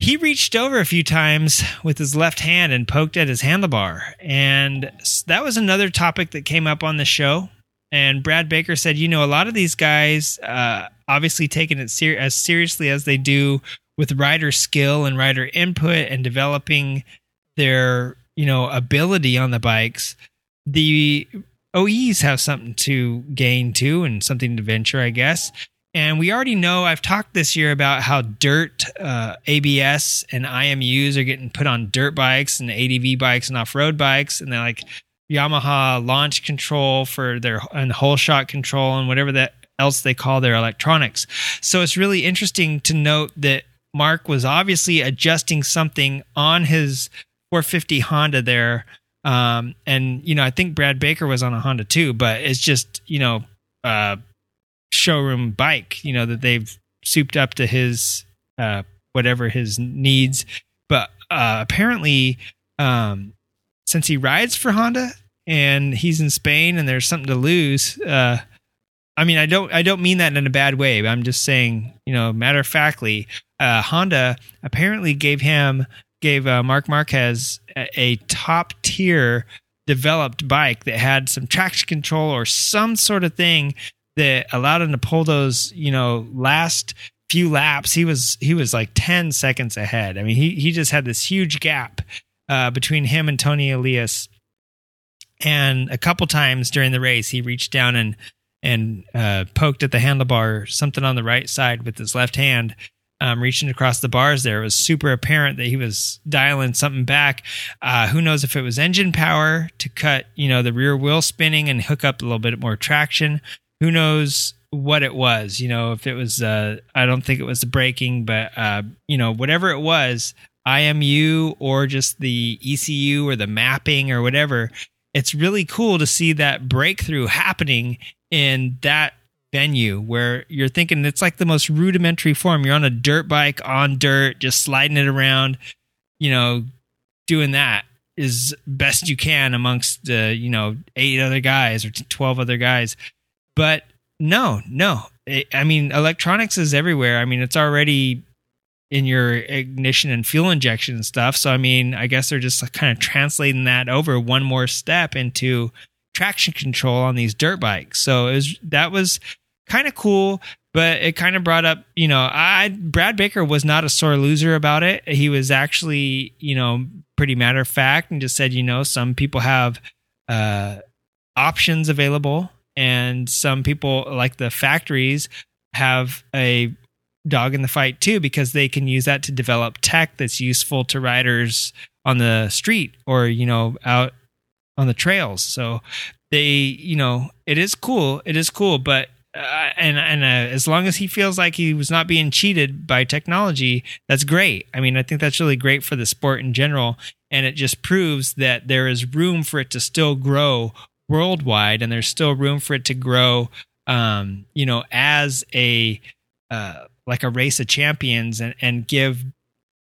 he reached over a few times with his left hand and poked at his handlebar. And that was another topic that came up on the show. And Brad Baker said, you know, a lot of these guys, uh, obviously taking it ser- as seriously as they do with rider skill and rider input and developing their, you know, ability on the bikes, the OEs have something to gain too and something to venture, I guess. And we already know, I've talked this year about how dirt, uh, ABS, and IMUs are getting put on dirt bikes and ADV bikes and off road bikes. And they're like Yamaha launch control for their and whole shot control and whatever that else they call their electronics. So it's really interesting to note that Marc was obviously adjusting something on his 450 Honda there. Um, and, you know, I think Brad Baker was on a Honda too, but it's just, you know, uh, showroom bike, you know, that they've souped up to his uh, whatever his needs. But uh, apparently, um, since he rides for Honda and he's in Spain and there's something to lose, uh, I mean, I don't, I don't mean that in a bad way. I'm just saying, you know, matter of factly, uh, Honda apparently gave him, gave uh, Marc Marquez a, a top tier developed bike that had some traction control or some sort of thing that allowed him to pull those, you know, last few laps. He was he was like ten seconds ahead. I mean, he he just had this huge gap uh, between him and Toni Elias. And a couple times during the race, he reached down and and uh, poked at the handlebar, something on the right side with his left hand, um, reaching across the bars. There it was super apparent that he was dialing something back. Uh, who knows if it was engine power to cut, you know, the rear wheel spinning and hook up a little bit more traction who knows what it was you know if it was uh i don't think it was the braking but uh you know whatever it was imu or just the ecu or the mapping or whatever it's really cool to see that breakthrough happening in that venue where you're thinking it's like the most rudimentary form you're on a dirt bike on dirt just sliding it around you know doing that is best you can amongst uh, you know eight other guys or 12 other guys but no, no. I mean, electronics is everywhere. I mean, it's already in your ignition and fuel injection and stuff. So, I mean, I guess they're just kind of translating that over one more step into traction control on these dirt bikes. So, it was, that was kind of cool, but it kind of brought up, you know, I Brad Baker was not a sore loser about it. He was actually, you know, pretty matter of fact and just said, you know, some people have uh options available and some people like the factories have a dog in the fight too because they can use that to develop tech that's useful to riders on the street or you know out on the trails so they you know it is cool it is cool but uh, and and uh, as long as he feels like he was not being cheated by technology that's great i mean i think that's really great for the sport in general and it just proves that there is room for it to still grow worldwide, and there's still room for it to grow. Um, you know, as a uh, like a race of champions, and and give.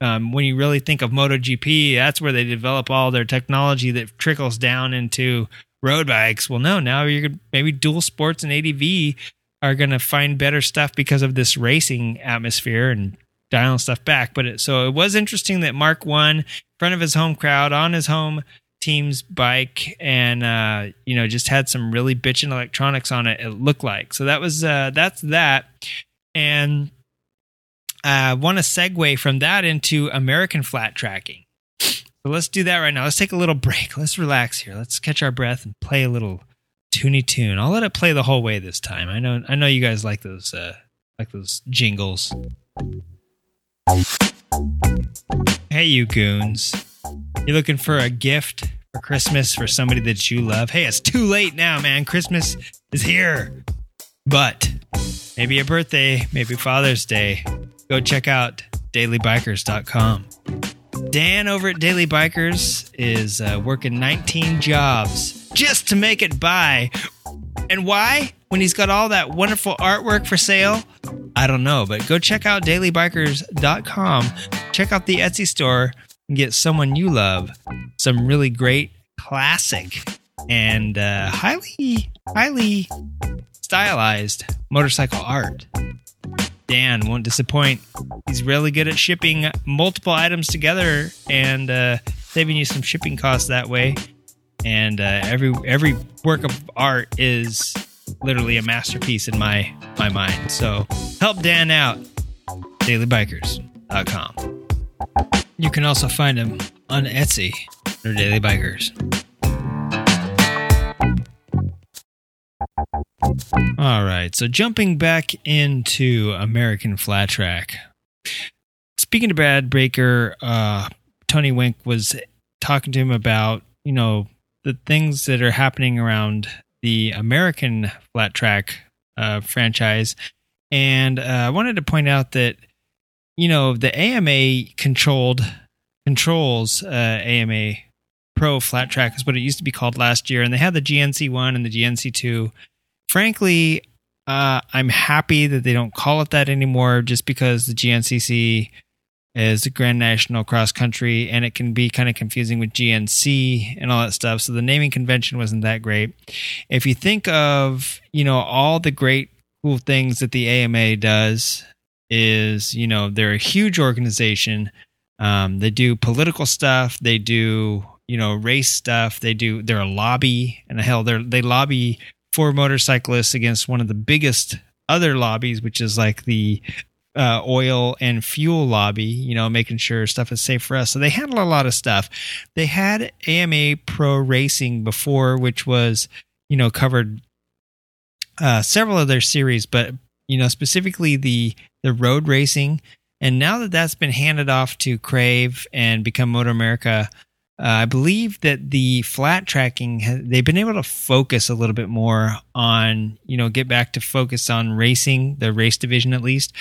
Um, when you really think of MotoGP, that's where they develop all their technology that trickles down into road bikes. Well, no, now you're maybe dual sports and ADV are going to find better stuff because of this racing atmosphere and dialing stuff back. But it, so it was interesting that Marc won in front of his home crowd on his home team's bike and uh you know just had some really bitching electronics on it it looked like so that was uh that's that and I want to segue from that into American flat tracking. So let's do that right now. Let's take a little break. Let's relax here. Let's catch our breath and play a little toony tune. I'll let it play the whole way this time. I know I know you guys like those uh like those jingles. Hey you goons. You looking for a gift for Christmas for somebody that you love? Hey, it's too late now, man. Christmas is here. But maybe a birthday, maybe Father's Day. Go check out dailybikers.com. Dan over at Daily Bikers is uh, working 19 jobs just to make it by. And why? When he's got all that wonderful artwork for sale? I don't know, but go check out dailybikers.com. Check out the Etsy store and get someone you love some really great classic and uh, highly, highly stylized motorcycle art. Dan won't disappoint. He's really good at shipping multiple items together and uh, saving you some shipping costs that way. And uh, every every work of art is literally a masterpiece in my my mind. So help Dan out. DailyBikers.com. You can also find him on Etsy under Daily Bikers. All right, so jumping back into American Flat Track. Speaking to Brad Baker, uh, Tony Wink was talking to him about, you know, the things that are happening around the American Flat Track uh, franchise. And uh, I wanted to point out that, you know, the AMA controlled controls uh, AMA Pro Flat Track is what it used to be called last year, and they had the GNC one and the GNC two. Frankly, uh, I'm happy that they don't call it that anymore, just because the GNCC is the Grand National Cross Country, and it can be kind of confusing with GNC and all that stuff. So the naming convention wasn't that great. If you think of you know all the great cool things that the AMA does, is you know they're a huge organization. Um, they do political stuff. They do you know race stuff. They do they're a lobby, and hell, they're, they lobby for motorcyclists against one of the biggest other lobbies, which is like the uh, oil and fuel lobby, you know, making sure stuff is safe for us. So they handle a lot of stuff. They had AMA Pro Racing before, which was, you know, covered uh, several of their series, but you know, specifically the the road racing. And now that that's been handed off to KRAVE and become MotoAmerica, uh, I believe that the flat tracking they've been able to focus a little bit more on you know get back to focus on racing the race division at least.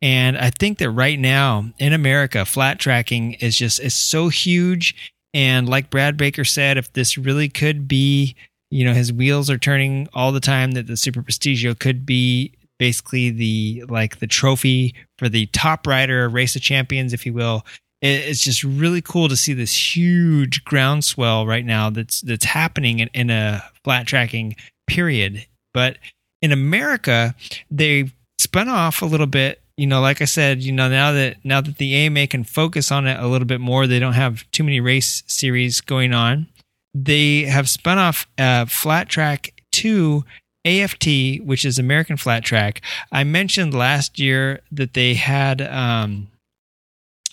And I think that right now in America flat tracking is just is so huge. And like Brad Baker said if this really could be you know his wheels are turning all the time that the Super Prestigio could be basically the like the trophy for the top rider race of champions if you will it's just really cool to see this huge groundswell right now that's that's happening in, in a flat tracking period. But in America, they've spun off a little bit. You know, like I said, you know, now that now that the AMA can focus on it a little bit more, they don't have too many race series going on. They have spun off uh, flat track to AFT, which is American Flat Track. I mentioned last year that they had um,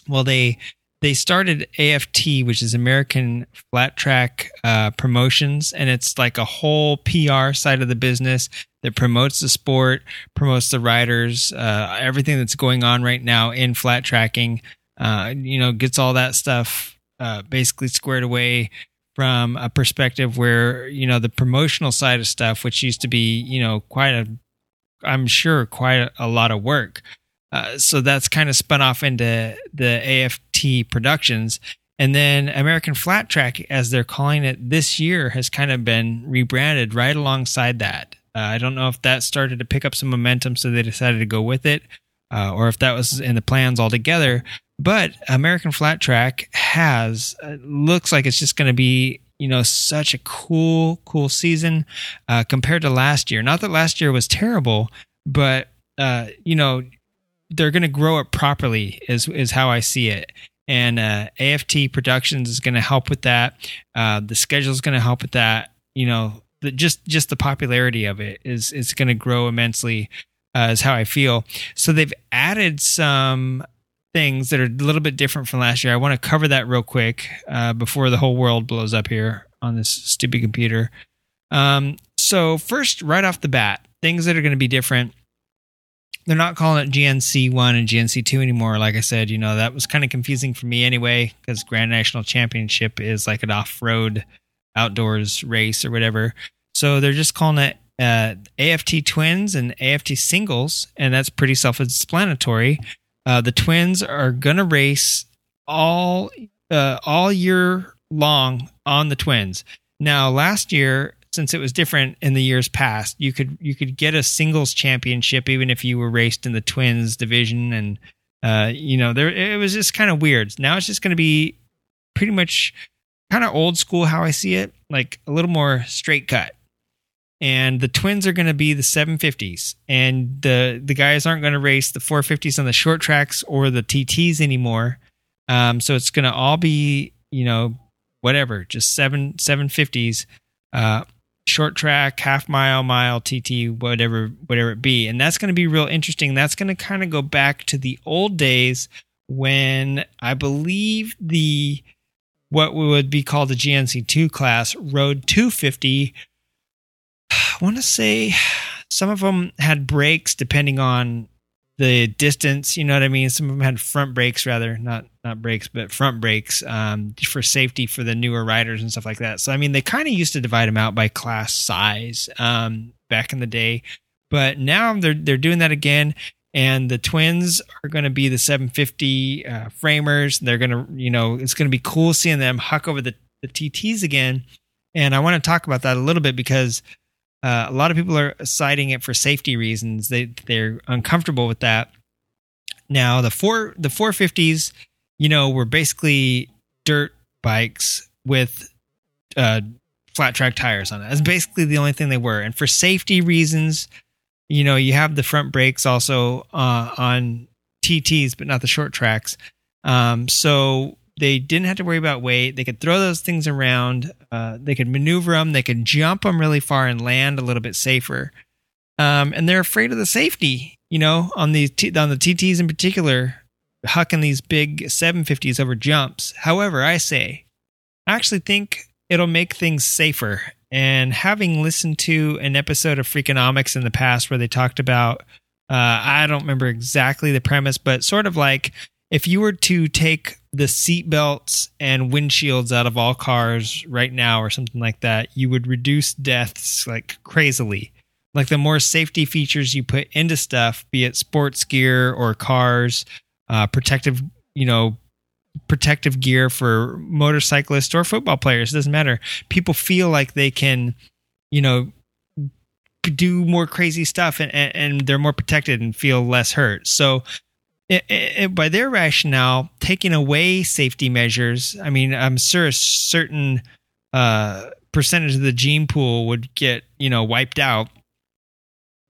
well they they started AFT, which is American Flat Track uh, Promotions, and it's like a whole PR side of the business that promotes the sport, promotes the riders, uh, everything that's going on right now in flat tracking. Uh, you know, gets all that stuff uh, basically squared away from a perspective where you know the promotional side of stuff, which used to be you know quite a, I'm sure quite a, a lot of work. Uh, so that's kind of spun off into the AFT Productions. And then American Flat Track, as they're calling it this year, has kind of been rebranded right alongside that. Uh, I don't know if that started to pick up some momentum, so they decided to go with it, uh, or if that was in the plans altogether. But American Flat Track has uh, looks like it's just going to be you know such a cool cool season uh, compared to last year. Not that last year was terrible, but uh, you know they're going to grow it properly is is how I see it. And uh, AFT Productions is going to help with that. Uh, the schedule is going to help with that. You know, the, just just the popularity of it is is going to grow immensely. Uh, is how I feel. So they've added some things that are a little bit different from last year. I want to cover that real quick uh, before the whole world blows up here on this stupid computer. Um, so first, right off the bat, things that are going to be different. They're not calling it GNC one and GNC two anymore. Like I said, you know that was kind of confusing for me anyway because Grand National Championship is like an off-road outdoors race or whatever. So they're just calling it uh, AFT Twins and AFT Singles, and that's pretty self-explanatory. Uh, the Twins are gonna race all uh, all year long on the Twins. Now, last year, since it was different in the years past, you could you could get a singles championship even if you were raced in the Twins division, and uh, you know there it was just kind of weird. Now it's just going to be pretty much kind of old school how I see it, like a little more straight cut. And the twins are going to be the 750s and the the guys aren't going to race the 450s on the short tracks or the TTs anymore. Um, so it's going to all be you know whatever just 7 750s uh, short track half mile mile TT whatever whatever it be. And that's going to be real interesting. That's going to kind of go back to the old days when I believe the what would be called the GNC2 class rode 250 I want to say some of them had brakes depending on the distance. You know what I mean? Some of them had front brakes, rather not not brakes, but front brakes um, for safety for the newer riders and stuff like that. So I mean, they kind of used to divide them out by class size um, back in the day, but now they're they're doing that again. And the twins are going to be the 750 uh, framers. They're going to, you know, it's going to be cool seeing them huck over the, the TTs again. And I want to talk about that a little bit because uh, a lot of people are citing it for safety reasons. They they're uncomfortable with that. Now the four the 450s, you know, were basically dirt bikes with uh, flat track tires on it. That's basically the only thing they were. And for safety reasons, you know, you have the front brakes also uh, on TTs, but not the short tracks. Um, so they didn't have to worry about weight. They could throw those things around. Uh, they could maneuver them. They could jump them really far and land a little bit safer. Um, and they're afraid of the safety, you know, on these t- on the TTs in particular, hucking these big 750s over jumps. However, I say, I actually think it'll make things safer. And having listened to an episode of Freakonomics in the past where they talked about, uh, I don't remember exactly the premise, but sort of like if you were to take the seat belts and windshields out of all cars right now or something like that, you would reduce deaths like crazily. Like the more safety features you put into stuff, be it sports gear or cars, uh, protective, you know, protective gear for motorcyclists or football players, doesn't matter. People feel like they can, you know, do more crazy stuff and, and they're more protected and feel less hurt. So it, it, by their rationale, taking away safety measures, I mean, I'm sure a certain uh, percentage of the gene pool would get, you know, wiped out.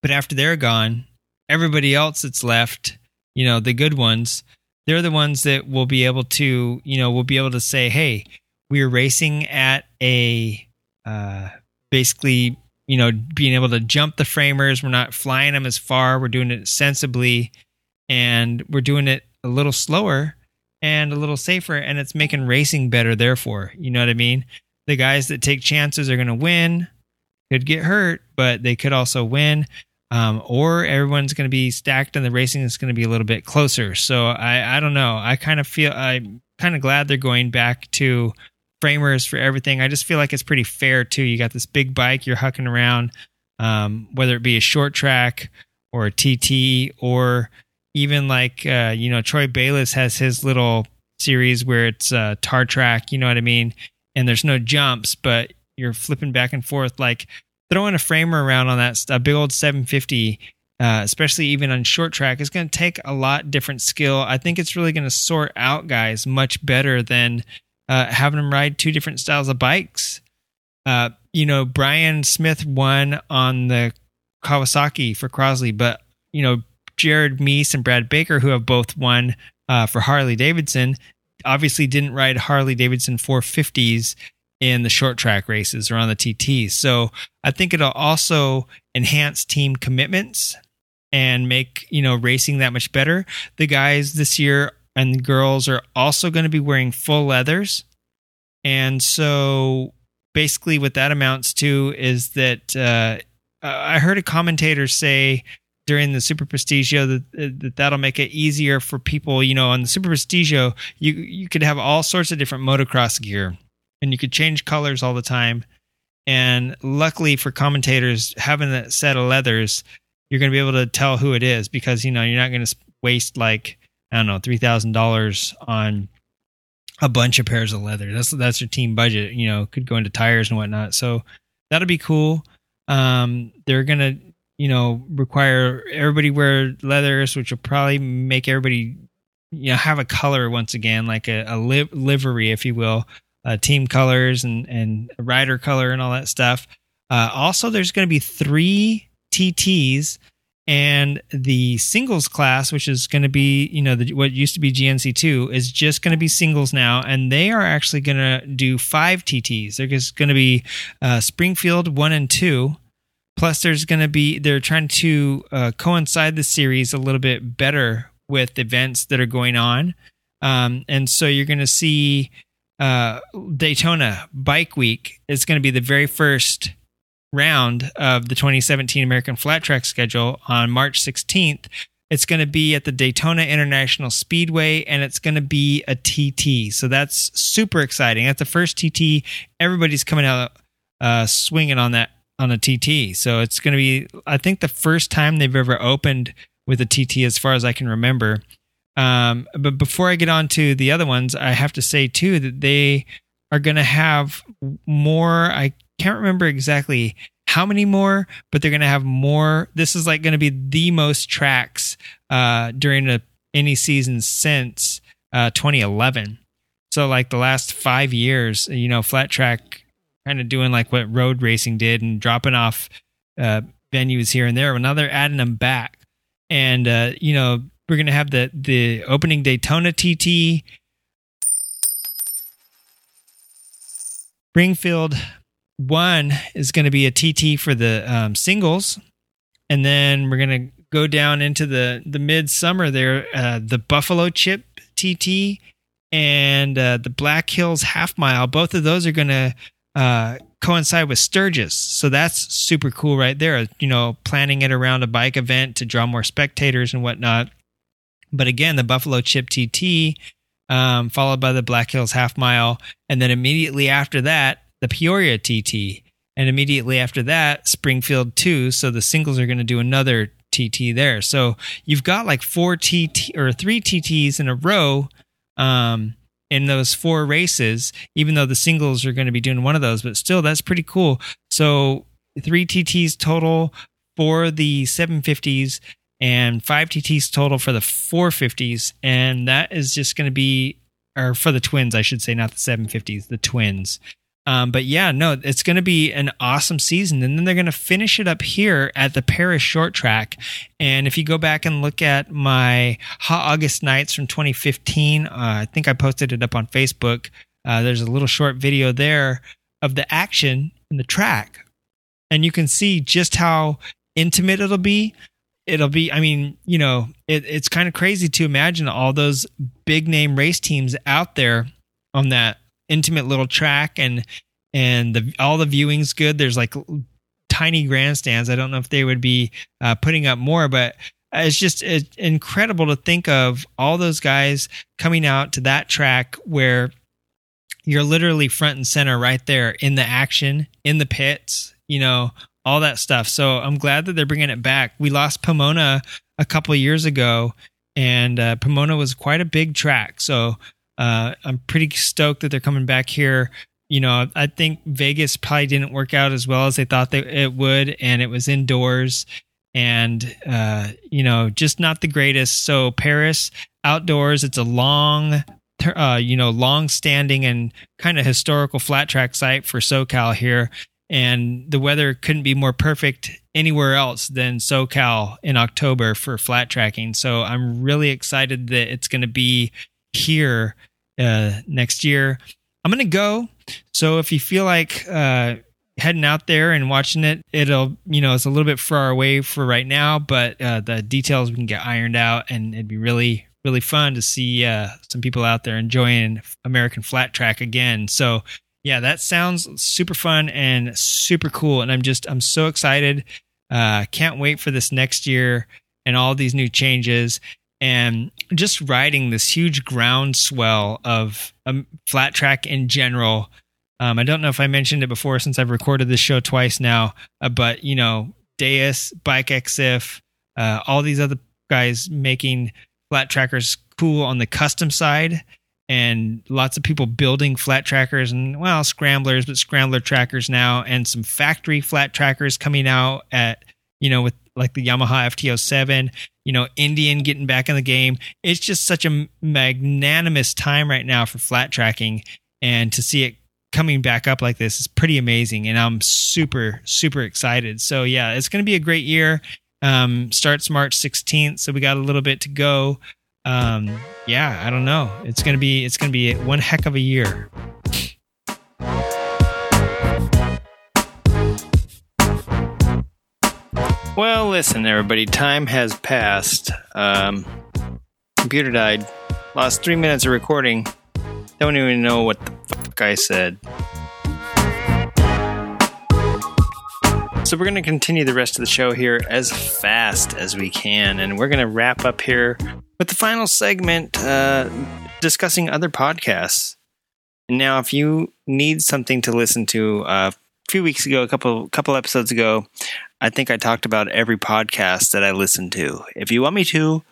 But after they're gone, everybody else that's left, you know, the good ones, they're the ones that will be able to, you know, will be able to say, hey, we are racing at a uh, basically, you know, being able to jump the framers. We're not flying them as far. We're doing it sensibly and we're doing it a little slower and a little safer and it's making racing better therefore. You know what i mean? The guys that take chances are going to win. Could get hurt but they could also win. Um, or everyone's going to be stacked and the racing is going to be a little bit closer. So i i don't know. I kind of feel i'm kind of glad they're going back to framers for everything. I just feel like it's pretty fair too. You got this big bike you're hucking around um, whether it be a short track or a tt or even like uh, you know Troy Bayliss has his little series where it's uh, tar track, you know what I mean, and there's no jumps, but you're flipping back and forth like throwing a framer around on that a big old 750 uh, especially even on short track is going to take a lot different skill. I think it's really going to sort out guys much better than uh, having them ride two different styles of bikes. Uh, you know Bryan Smith won on the kawasaki for crosley but you know Jared Mees and Brad Baker, who have both won uh, for Harley Davidson, obviously didn't ride Harley Davidson 450s in the short track races or on the TT. So I think it'll also enhance team commitments and make, you know, racing that much better. The guys this year and the girls are also going to be wearing full leathers. And so basically what that amounts to is that uh, I heard a commentator say during the Super Prestigio that, that that'll make it easier for people, you know, on the Super Prestigio, you you could have all sorts of different motocross gear and you could change colors all the time. And luckily for commentators, having that set of leathers, you're going to be able to tell who it is because you know you're not going to waste like I don't know three thousand dollars on a bunch of pairs of leather. That's that's your team budget. You know, could go into tires and whatnot. So that'll be cool. Um, they're gonna you know require everybody wear leathers, which will probably make everybody you know have a color once again, like a, a li- livery, if you will, uh, team colors and and rider color and all that stuff. Uh, also, there's going to be three TTs and the singles class, which is going to be you know the, what used to be GNC two, is just going to be singles now, and they are actually going to do five TTs. They're just going to be uh, Springfield one and two. Plus, there's going to be they're trying to uh, coincide the series a little bit better with events that are going on, um, and so you're going to see uh, Daytona Bike Week is going to be the very first round of the 2017 American Flat Track schedule on March 16th. It's going to be at the Daytona International Speedway and it's going to be a TT. So that's super exciting. That's the first TT. Everybody's coming out uh, swinging on that on a TT. So it's going to be, I think, the first time they've ever opened with a TT as far as I can remember. Um, but before I get on to the other ones, I have to say too that they are going to have more. I can't remember exactly how many more, but they're going to have more. This is like going to be the most tracks uh, during a, any season since uh, 2011. So like the last five years, you know, flat track kind of doing like what road racing did and dropping off uh, venues here and there. But now they're adding them back, and uh, you know we're to have the the opening Daytona TT, Springfield one is to be a TT for the um, singles, and then we're to go down into the the midsummer there, uh, the Buffalo Chip TT and uh, the Black Hills Half Mile. Both of those are going to uh, coincide with Sturgis, so that's super cool right there. You know, planning it around a bike event to draw more spectators and whatnot. But again, the Buffalo Chip TT, um, followed by the Black Hills Half Mile, and then immediately after that, the Peoria TT, and immediately after that, Springfield 2. So the singles are going to do another TT there. So you've got like four TT or three TTs in a row um, in those four races, even though the singles are going to be doing one of those, but still, that's pretty cool. So three TTs total for the 750s and five TTs total for the 450s. And that is just going to be, or for the twins, I should say, not the 750s, the twins. Um, but yeah, no, it's going to be an awesome season. And then they're going to finish it up here at the Perris short track. And if you go back and look at my Hot August nights from 2015, uh, I think I posted it up on Facebook. Uh, there's a little short video there of the action in the track. And you can see just how intimate it'll be. It'll be, I mean, you know, it, it's kind of crazy to imagine all those big name race teams out there on that intimate little track and and the all the viewing's good. There's like tiny grandstands. I don't know if they would be uh, putting up more, but it's just it's incredible to think of all those guys coming out to that track where you're literally front and center right there in the action, in the pits, you know, all that stuff. So I'm glad that they're bringing it back. We lost Pomona a couple years ago, and uh, Pomona was quite a big track. So uh, I'm pretty stoked that they're coming back here. You know, I think Vegas probably didn't work out as well as they thought they, it would, and it was indoors and uh, you know, just not the greatest. So Perris outdoors, it's a long, uh, you know, long standing and kind of historical flat track site for SoCal here. and the weather couldn't be more perfect anywhere else than SoCal in October for flat tracking. So I'm really excited that it's going to be here uh, next year. I'm going to go. So if you feel like uh, heading out there and watching it, it'll, you know, it's a little bit far away for right now, but uh, the details we can get ironed out and it'd be really, really fun to see uh, some people out there enjoying American flat track again. So yeah, that sounds super fun and super cool. And I'm just, I'm so excited. Uh, can't wait for this next year and all these new changes and just riding this huge groundswell of um, flat track in general. Um, I don't know if I mentioned it before since I've recorded this show twice now, uh, but you know, Deus, Bike EXIF, uh, all these other guys making flat trackers cool on the custom side and lots of people building flat trackers and well scramblers but scrambler trackers now and some factory flat trackers coming out at you know with like the Yamaha FT07 you know Indian getting back in the game it's just such a magnanimous time right now for flat tracking and to see it coming back up like this is pretty amazing and I'm super super excited so yeah it's going to be a great year um starts March 16th so we got a little bit to go um, yeah, I don't know. It's gonna be it's gonna be one heck of a year. Well, listen, everybody. Time has passed. Um, computer died. Lost three minutes of recording. Don't even know what the fuck I said. So we're going to continue the rest of the show here as fast as we can, and we're going to wrap up here with the final segment uh, discussing other podcasts. Now, if you need something to listen to, uh, a few weeks ago, a couple couple episodes ago, I think I talked about every podcast that I listen to. If you want me to,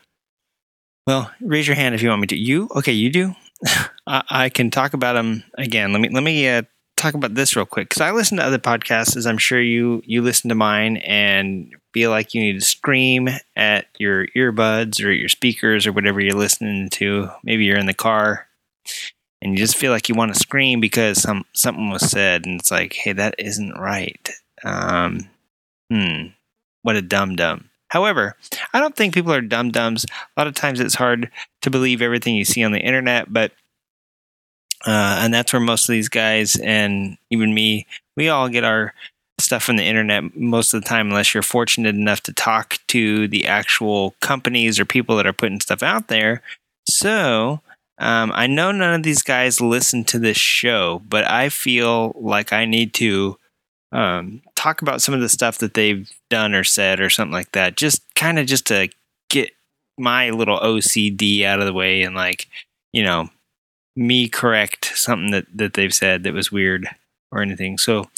well, raise your hand if you want me to. You okay? You do. I, I, can talk about them again. Let me let me uh, talk about this real quick because I listen to other podcasts, as I'm sure you you listen to mine and feel like you need to scream at your earbuds or your speakers or whatever you're listening to. Maybe you're in the car and you just feel like you want to scream because some something was said, and it's like, hey, that isn't right. Um, hmm, what a dumb dumb. However, I don't think people are dumb dumbs. A lot of times it's hard to believe everything you see on the internet, but uh, and that's where most of these guys and even me, we all get our stuff from the internet most of the time, unless you're fortunate enough to talk to the actual companies or people that are putting stuff out there. So um, I know none of these guys listen to this show, but I feel like I need to um, talk about some of the stuff that they've done or said or something like that. Just kind of just to get my little OCD out of the way and like, you know, me correct something that, that they've said that was weird or anything. So,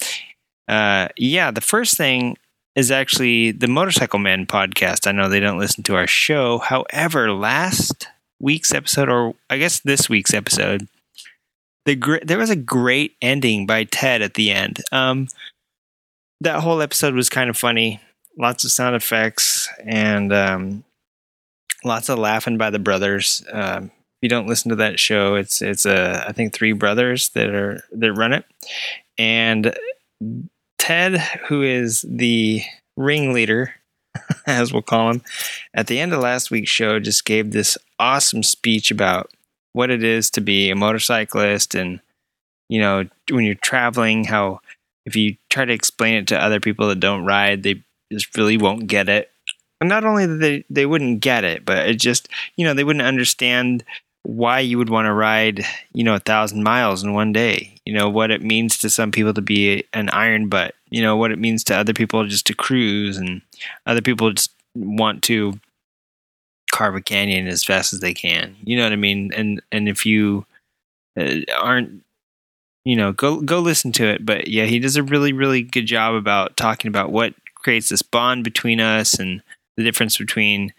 uh, yeah, the first thing is actually the Motorcycle Man podcast. I know they don't listen to our show. However, last week's episode, or I guess this week's episode, the gr- there was a great ending by Ted at the end. Um, that whole episode was kind of funny. Lots of sound effects and um, lots of laughing by the brothers. Um, you don't listen to that show, it's it's a I think three brothers that are that run it, and Ted, who is the ringleader, as we'll call him, at the end of last week's show, just gave this awesome speech about what it is to be a motorcyclist, and you know when you're traveling, how if you try to explain it to other people that don't ride, they just really won't get it. And not only that they, they wouldn't get it, but it just, you know, they wouldn't understand why you would want to ride, you know, a thousand miles in one day. You know, what it means to some people to be an iron butt, you know, what it means to other people just to cruise and other people just want to carve a canyon as fast as they can. You know what I mean? And, and if you uh, aren't, you know, go, go listen to it. But yeah, he does a really, really good job about talking about what creates this bond between us and the difference between,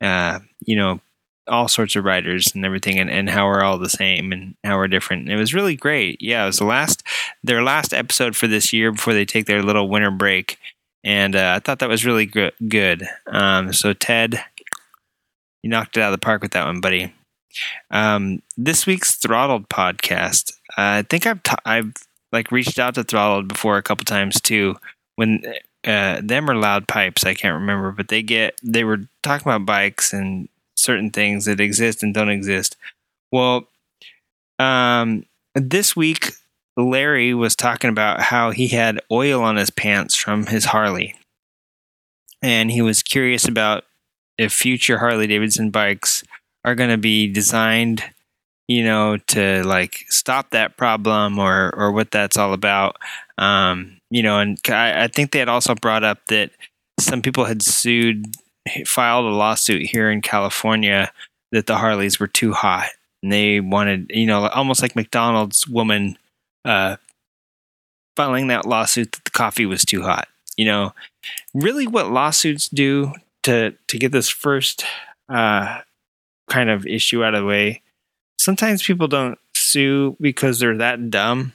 uh, you know, all sorts of writers and everything and, and how we're all the same and how we're different. it was really great. Yeah, it was the last their last episode for this year before they take their little winter break. And uh, I thought that was really good. good. Um, so Ted, you knocked it out of the park with that one, buddy. Um, this week's Throttled podcast. Uh, I think I've t- I've like reached out to Throttled before a couple times too. When uh, them are loud pipes, I can't remember, but they get they were talking about bikes and certain things that exist and don't exist. Well, um, this week Larry was talking about how he had oil on his pants from his Harley, and he was curious about if future Harley Davidson bikes are going to be designed you know, to like stop that problem or or what that's all about. Um, you know, and I, I think they had also brought up that some people had sued, filed a lawsuit here in California that the Harleys were too hot, and they wanted, you know, almost like McDonald's woman uh, filing that lawsuit that the coffee was too hot. You know, really, what lawsuits do to to get this first uh, kind of issue out of the way sometimes people don't sue because they're that dumb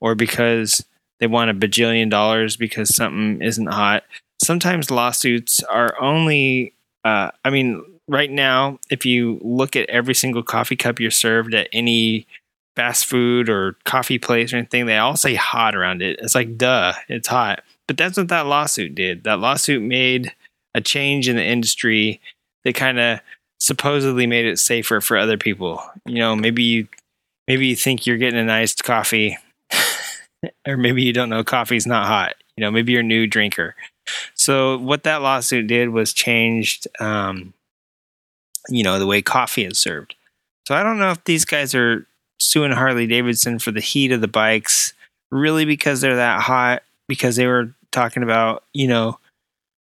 or because they want a bajillion dollars because something isn't hot. Sometimes lawsuits are only, uh, I mean, right now, if you look at every single coffee cup you're served at any fast food or coffee place or anything, they all say hot around it. It's like, duh, it's hot. But that's what that lawsuit did. That lawsuit made a change in the industry that kind of supposedly made it safer for other people. You know, maybe you maybe you think you're getting an iced coffee, or maybe you don't know coffee's not hot. You know, maybe you're a new drinker. So what that lawsuit did was changed, um, you know, the way coffee is served. So I don't know if these guys are suing Harley Davidson for the heat of the bikes, really because they're that hot, because they were talking about, you know,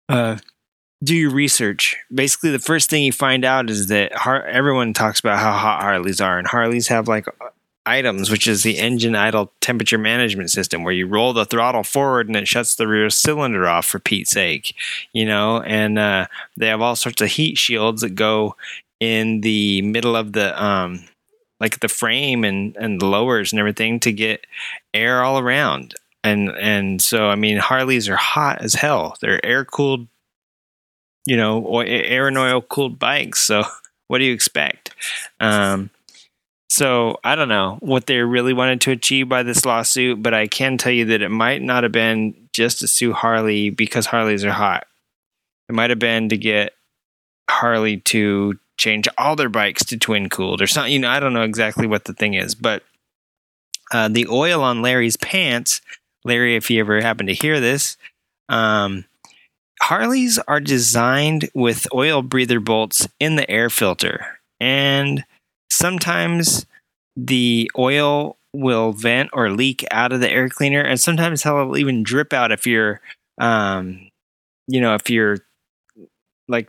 uh, do your research. Basically, the first thing you find out is that Har- everyone talks about how hot Harleys are, and Harleys have like items, which is the engine idle temperature management system, where you roll the throttle forward and it shuts the rear cylinder off. For Pete's sake, you know, and uh, they have all sorts of heat shields that go in the middle of the um, like the frame and and the lowers and everything to get air all around. And and so I mean Harleys are hot as hell. They're air cooled you know, air and oil cooled bikes. So what do you expect? Um, so I don't know what they really wanted to achieve by this lawsuit, but I can tell you that it might not have been just to sue Harley because Harleys are hot. It might have been to get Harley to change all their bikes to twin cooled or something. You know, I don't know exactly what the thing is, but uh, the oil on Larry's pants, Larry, if you ever happen to hear this, um, Harleys are designed with oil breather bolts in the air filter, and sometimes the oil will vent or leak out of the air cleaner, and sometimes it'll even drip out if you're, um, you know, if you're like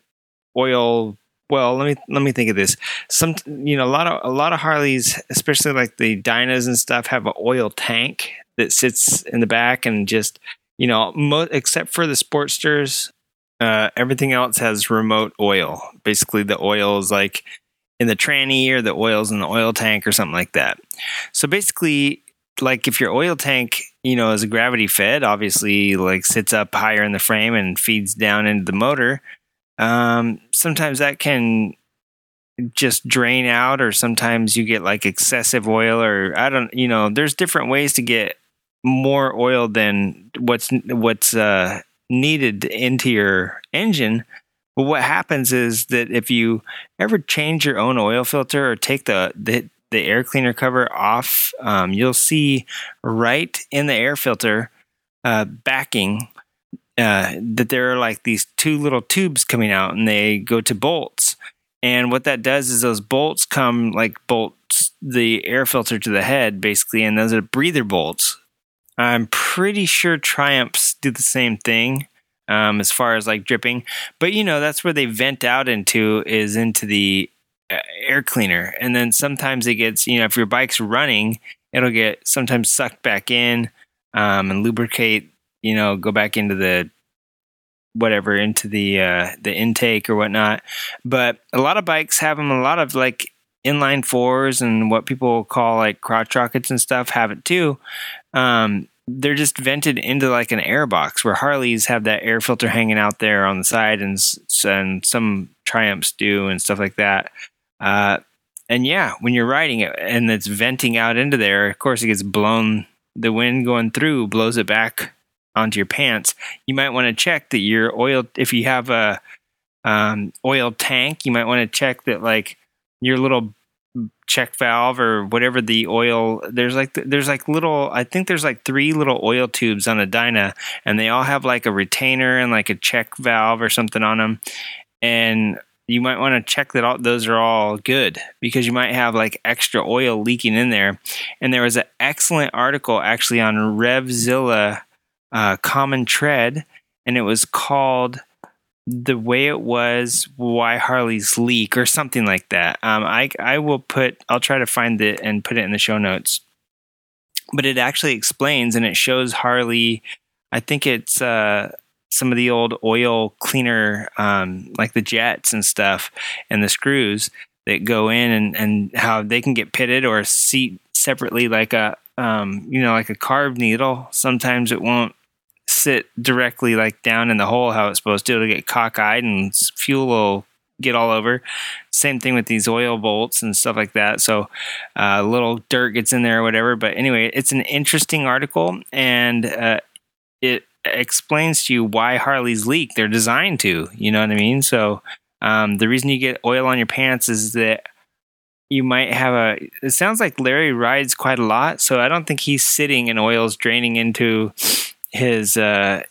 oil. Well, let me let me think of this. Some, you know, a lot of a lot of Harleys, especially like the Dynas and stuff, have an oil tank that sits in the back and just you know, mo- except for the Sportsters, uh, everything else has remote oil. Basically, the oil is like in the tranny or the oil's in the oil tank or something like that. So basically, like if your oil tank, you know, is a gravity fed, obviously like sits up higher in the frame and feeds down into the motor. Um, sometimes that can just drain out, or sometimes you get like excessive oil, or I don't, you know, there's different ways to get more oil than what's what's uh, needed into your engine. But what happens is that if you ever change your own oil filter or take the the, the air cleaner cover off, um, you'll see right in the air filter uh, backing uh, that there are like these two little tubes coming out, and they go to bolts. And what that does is those bolts come like bolts the air filter to the head, basically, and those are breather bolts. I'm pretty sure Triumphs do the same thing um, as far as like dripping, but you know that's where they vent out into is into the uh, air cleaner, and then sometimes it gets you know if your bike's running, it'll get sometimes sucked back in um, and lubricate. You know, go back into the whatever into the uh, the intake or whatnot. But a lot of bikes have them. A lot of like inline fours and what people call like crotch rockets and stuff have it too. Um, they're just vented into like an air box where Harleys have that air filter hanging out there on the side and, and some Triumphs do and stuff like that. Uh, and yeah, when you're riding it and it's venting out into there, of course it gets blown the wind going through blows it back onto your pants, you might want to check that your oil, if you have a um, oil tank, you might want to check that like your little check valve or whatever the oil there's like there's like little i think there's like three little oil tubes on a dyna and they all have like a retainer and like a check valve or something on them and you might want to check that all those are all good because you might have like extra oil leaking in there. And there was an excellent article actually on revzilla uh, common tread and it was called the way it was why harleys leak or something like that. Um, I, I will put i'll try to find it and put it in the show notes. But it actually explains and it shows harley i think it's uh, some of the old oil cleaner um, like the jets and stuff and the screws that go in and, and how they can get pitted or seat separately like a um, you know like a carb needle. Sometimes it won't sit directly like down in the hole how it's supposed to. It'll get cockeyed and fuel will get all over. Same thing with these oil bolts and stuff like that. So uh, a little dirt gets in there or whatever. But anyway, it's an interesting article and uh, it explains to you why Harleys leak. They're designed to, you know what I mean? So um, the reason you get oil on your pants is that you might have a. It sounds like Larry rides quite a lot, so I don't think he's sitting and oil's draining into his uh,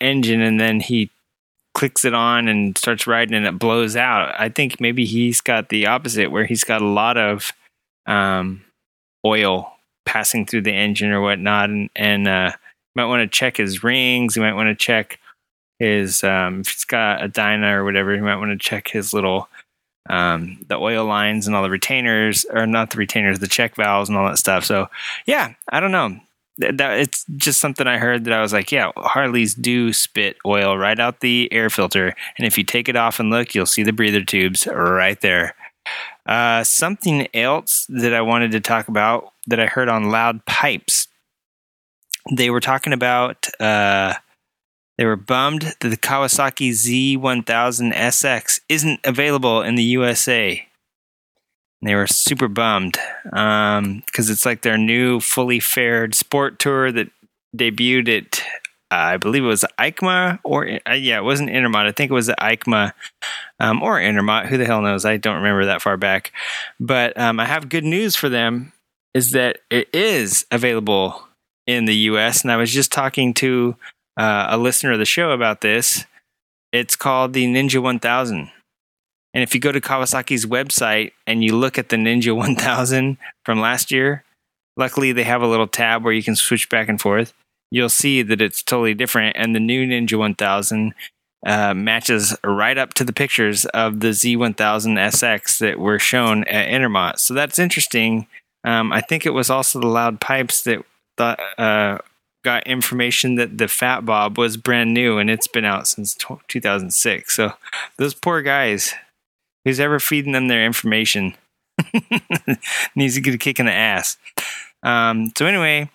engine and then he clicks it on and starts riding and it blows out. I think maybe he's got the opposite where he's got a lot of um, oil passing through the engine or whatnot, and, and uh, might want to check his rings. You might want to check his um, if he's got a dyna or whatever. You might want to check his little um, the oil lines and all the retainers, or not the retainers, the check valves and all that stuff. So yeah, I don't know that it's just something I heard that I was like, yeah, Harleys do spit oil right out the air filter, and if you take it off and look, you'll see the breather tubes right there. Uh, something else that I wanted to talk about that I heard on Loud Pipes, they were talking about. Uh, they were bummed that the Kawasaki Z1000 SX isn't available in the USA they were super bummed because um, it's like their new fully faired sport tour that debuted at uh, I believe it was EICMA or uh, yeah, it wasn't Intermot. I think it was EICMA um, or Intermot. Who the hell knows? I don't remember that far back. But um, I have good news for them is that it is available in the U.S. And I was just talking to uh, a listener of the show about this. It's called the Ninja 1000. And if you go to Kawasaki's website and you look at the Ninja 1000 from last year, luckily they have a little tab where you can switch back and forth. You'll see that it's totally different. And the new Ninja 1000 uh, matches right up to the pictures of the Z1000 SX that were shown at Intermot. So that's interesting. Um, I think it was also the Loud Pipes that thought, uh, got information that the Fat Bob was brand new and it's been out since 2006. So those poor guys who's ever feeding them their information needs to get a kick in the ass. Um, so anyway,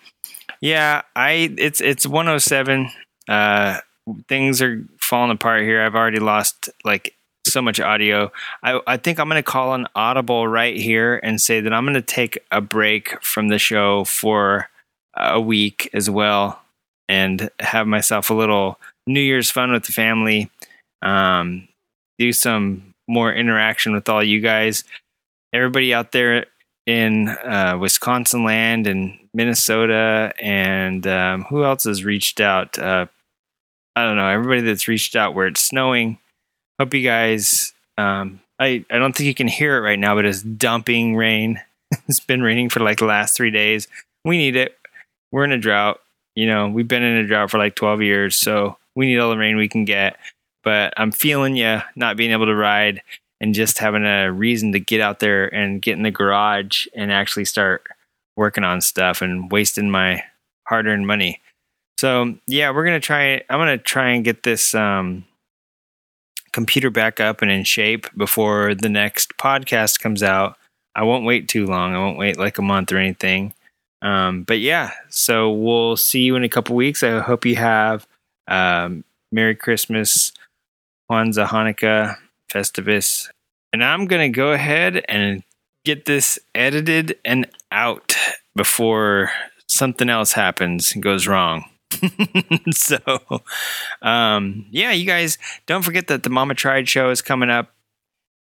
yeah, I it's it's 107. Uh, things are falling apart here. I've already lost like so much audio. I, I think I'm going to call an audible right here and say that I'm going to take a break from the show for a week as well and have myself a little New Year's fun with the family. Um, do some more interaction with all you guys. Everybody out there in uh, Wisconsin land and Minnesota, and um, who else has reached out? Uh, I don't know. Everybody that's reached out where it's snowing. Hope you guys. Um, I I don't think you can hear it right now, but it's dumping rain. it's been raining for like the last three days. We need it. We're in a drought. You know, we've been in a drought for like 12 years, so we need all the rain we can get but I'm feeling you not being able to ride and just having a reason to get out there and get in the garage and actually start working on stuff and wasting my hard earned money. So yeah, we're gonna try. I'm gonna try and get this um, computer back up and in shape before the next podcast comes out. I won't wait too long. I won't wait like a month or anything. Um, but yeah, so we'll see you in a couple weeks. I hope you have um, Merry Christmas, Kwanzaa, Hanukkah, Festivus. And I'm going to go ahead and get this edited and out before something else happens and goes wrong. so, um, yeah, you guys don't forget that the Mama Tried show is coming up.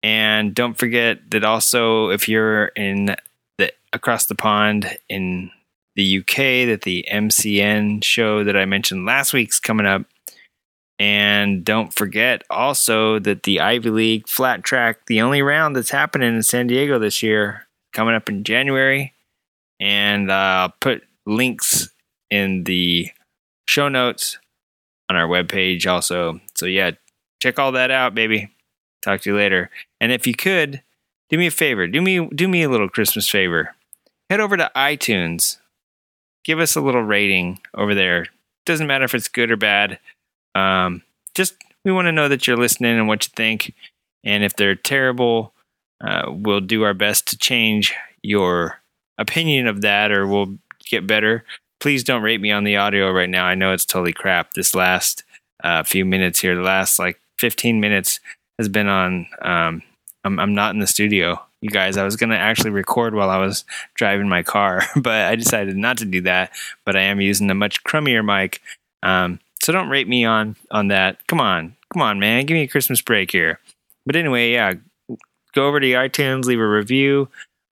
And don't forget that also, if you're in the across the pond in the UK, that the MCN show that I mentioned last week's coming up. And don't forget also that the Ivy League flat track, the only round that's happening in San Diego this year, coming up in January. And I'll uh, put links in the show notes on our webpage also. So, yeah, check all that out, baby. Talk to you later. And if you could, do me a favor. Do me do me a little Christmas favor. Head over to iTunes. Give us a little rating over there. Doesn't matter if it's good or bad. Um, just we want to know that you're listening and what you think. And if they're terrible, uh, we'll do our best to change your opinion of that, or we'll get better. Please don't rate me on the audio right now. I know it's totally crap. This last uh, few minutes here, the last like 15 minutes has been on. Um, I'm, I'm not in the studio, you guys. I was going to actually record while I was driving my car, but I decided not to do that. But I am using a much crummier mic. Um, so don't rate me on on that. Come on, come on, man. Give me a Christmas break here. But anyway, yeah, go over to iTunes, leave a review.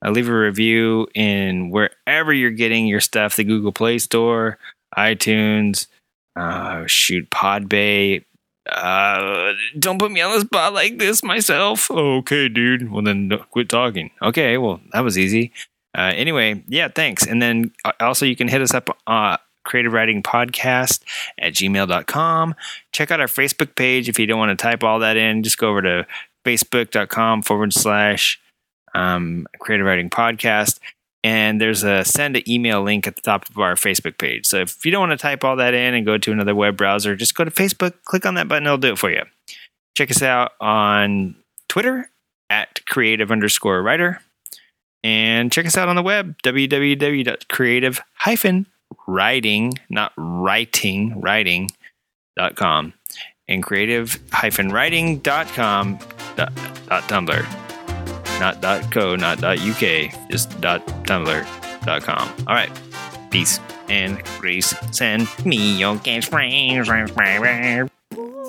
Uh, leave a review in wherever you're getting your stuff the Google Play Store, iTunes, uh, shoot, Podbay. Uh, don't put me on the spot like this myself. Okay, dude. Well, then quit talking. Okay, well, that was easy. Uh, anyway, yeah, thanks. And then uh, also, you can hit us up uh, creative writing podcast at gmail.com. Check out our Facebook page if you don't want to type all that in. Just go over to facebook.com forward slash um, creative writing podcast. And there's a send an email link at the top of our Facebook page. So if you don't want to type all that in and go to another web browser, just go to Facebook, click on that button, it'll do it for you. Check us out on Twitter at creative underscore writer. And check us out on the web, www.creative hyphen writing, not writing, writing.com, and creative writing.com dot, dot tumblr not dot .co, not dot .uk, just dot .tumblr.com. All right, peace and grace. Send me your catchphrase.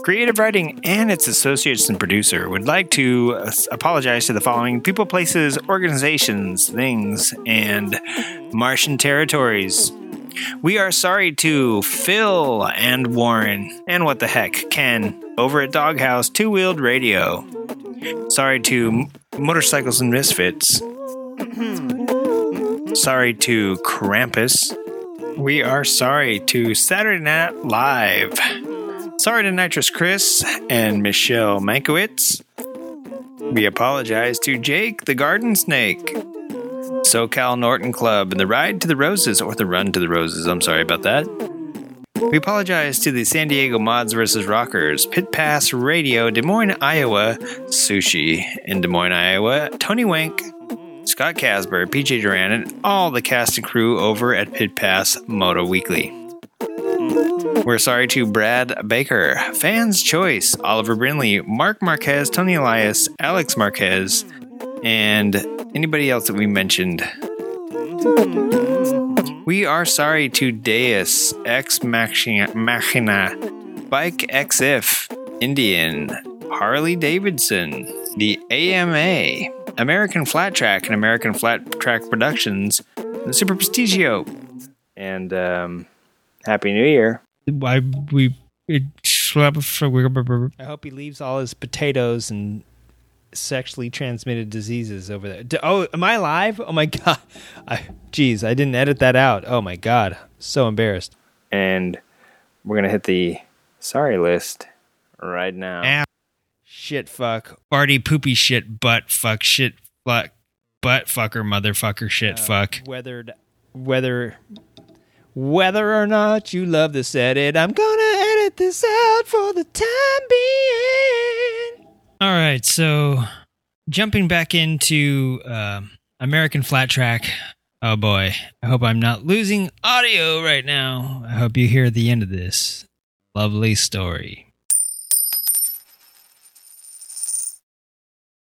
Creative Writing and its associates and producer would like to apologize to the following people, places, organizations, things, and Martian territories. We are sorry to Phil and Warren, and what the heck, Ken, over at Doghouse Two Wheeled Radio. Sorry to Motorcycles and Misfits. sorry to Krampus. We are sorry to Saturday Night Live. Sorry to Nitrous Chris and Michelle Mankowitz. We apologize to Jake the Garden Snake. SoCal Norton Club and the Ride to the Roses, or the Run to the Roses. I'm sorry about that. We apologize to the San Diego Mods vs. Rockers, Pit Pass Radio, Des Moines, Iowa, Sushi in Des Moines, Iowa, Tony Wank, Scott Casper, PJ Duran, and all the cast and crew over at Pit Pass Moto Weekly. We're sorry to Brad Baker, Fans Choice, Oliver Brinley, Marc Marquez, Toni Elias, Alex Marquez, and anybody else that we mentioned. We are sorry to Deus, Ex Machina, Bike EXIF, Indian, Harley Davidson, the AMA, American Flat Track and American Flat Track Productions, the Super Prestigio, and um, Happy New Year. Why we? I hope he leaves all his potatoes and sexually transmitted diseases over there. Oh, am I live? Oh my god! I, geez, I didn't edit that out. Oh my god, so embarrassed. And we're gonna hit the sorry list right now. Ah, shit, fuck, farty, poopy, shit, butt, fuck, shit, fuck, butt, fucker, motherfucker, shit, uh, fuck. Weathered, whether, whether or not you love this edit, I'm gonna edit this out for the time being. All right, so jumping back into uh, American Flat Track. Oh boy, I hope I'm not losing audio right now. I hope you hear the end of this lovely story.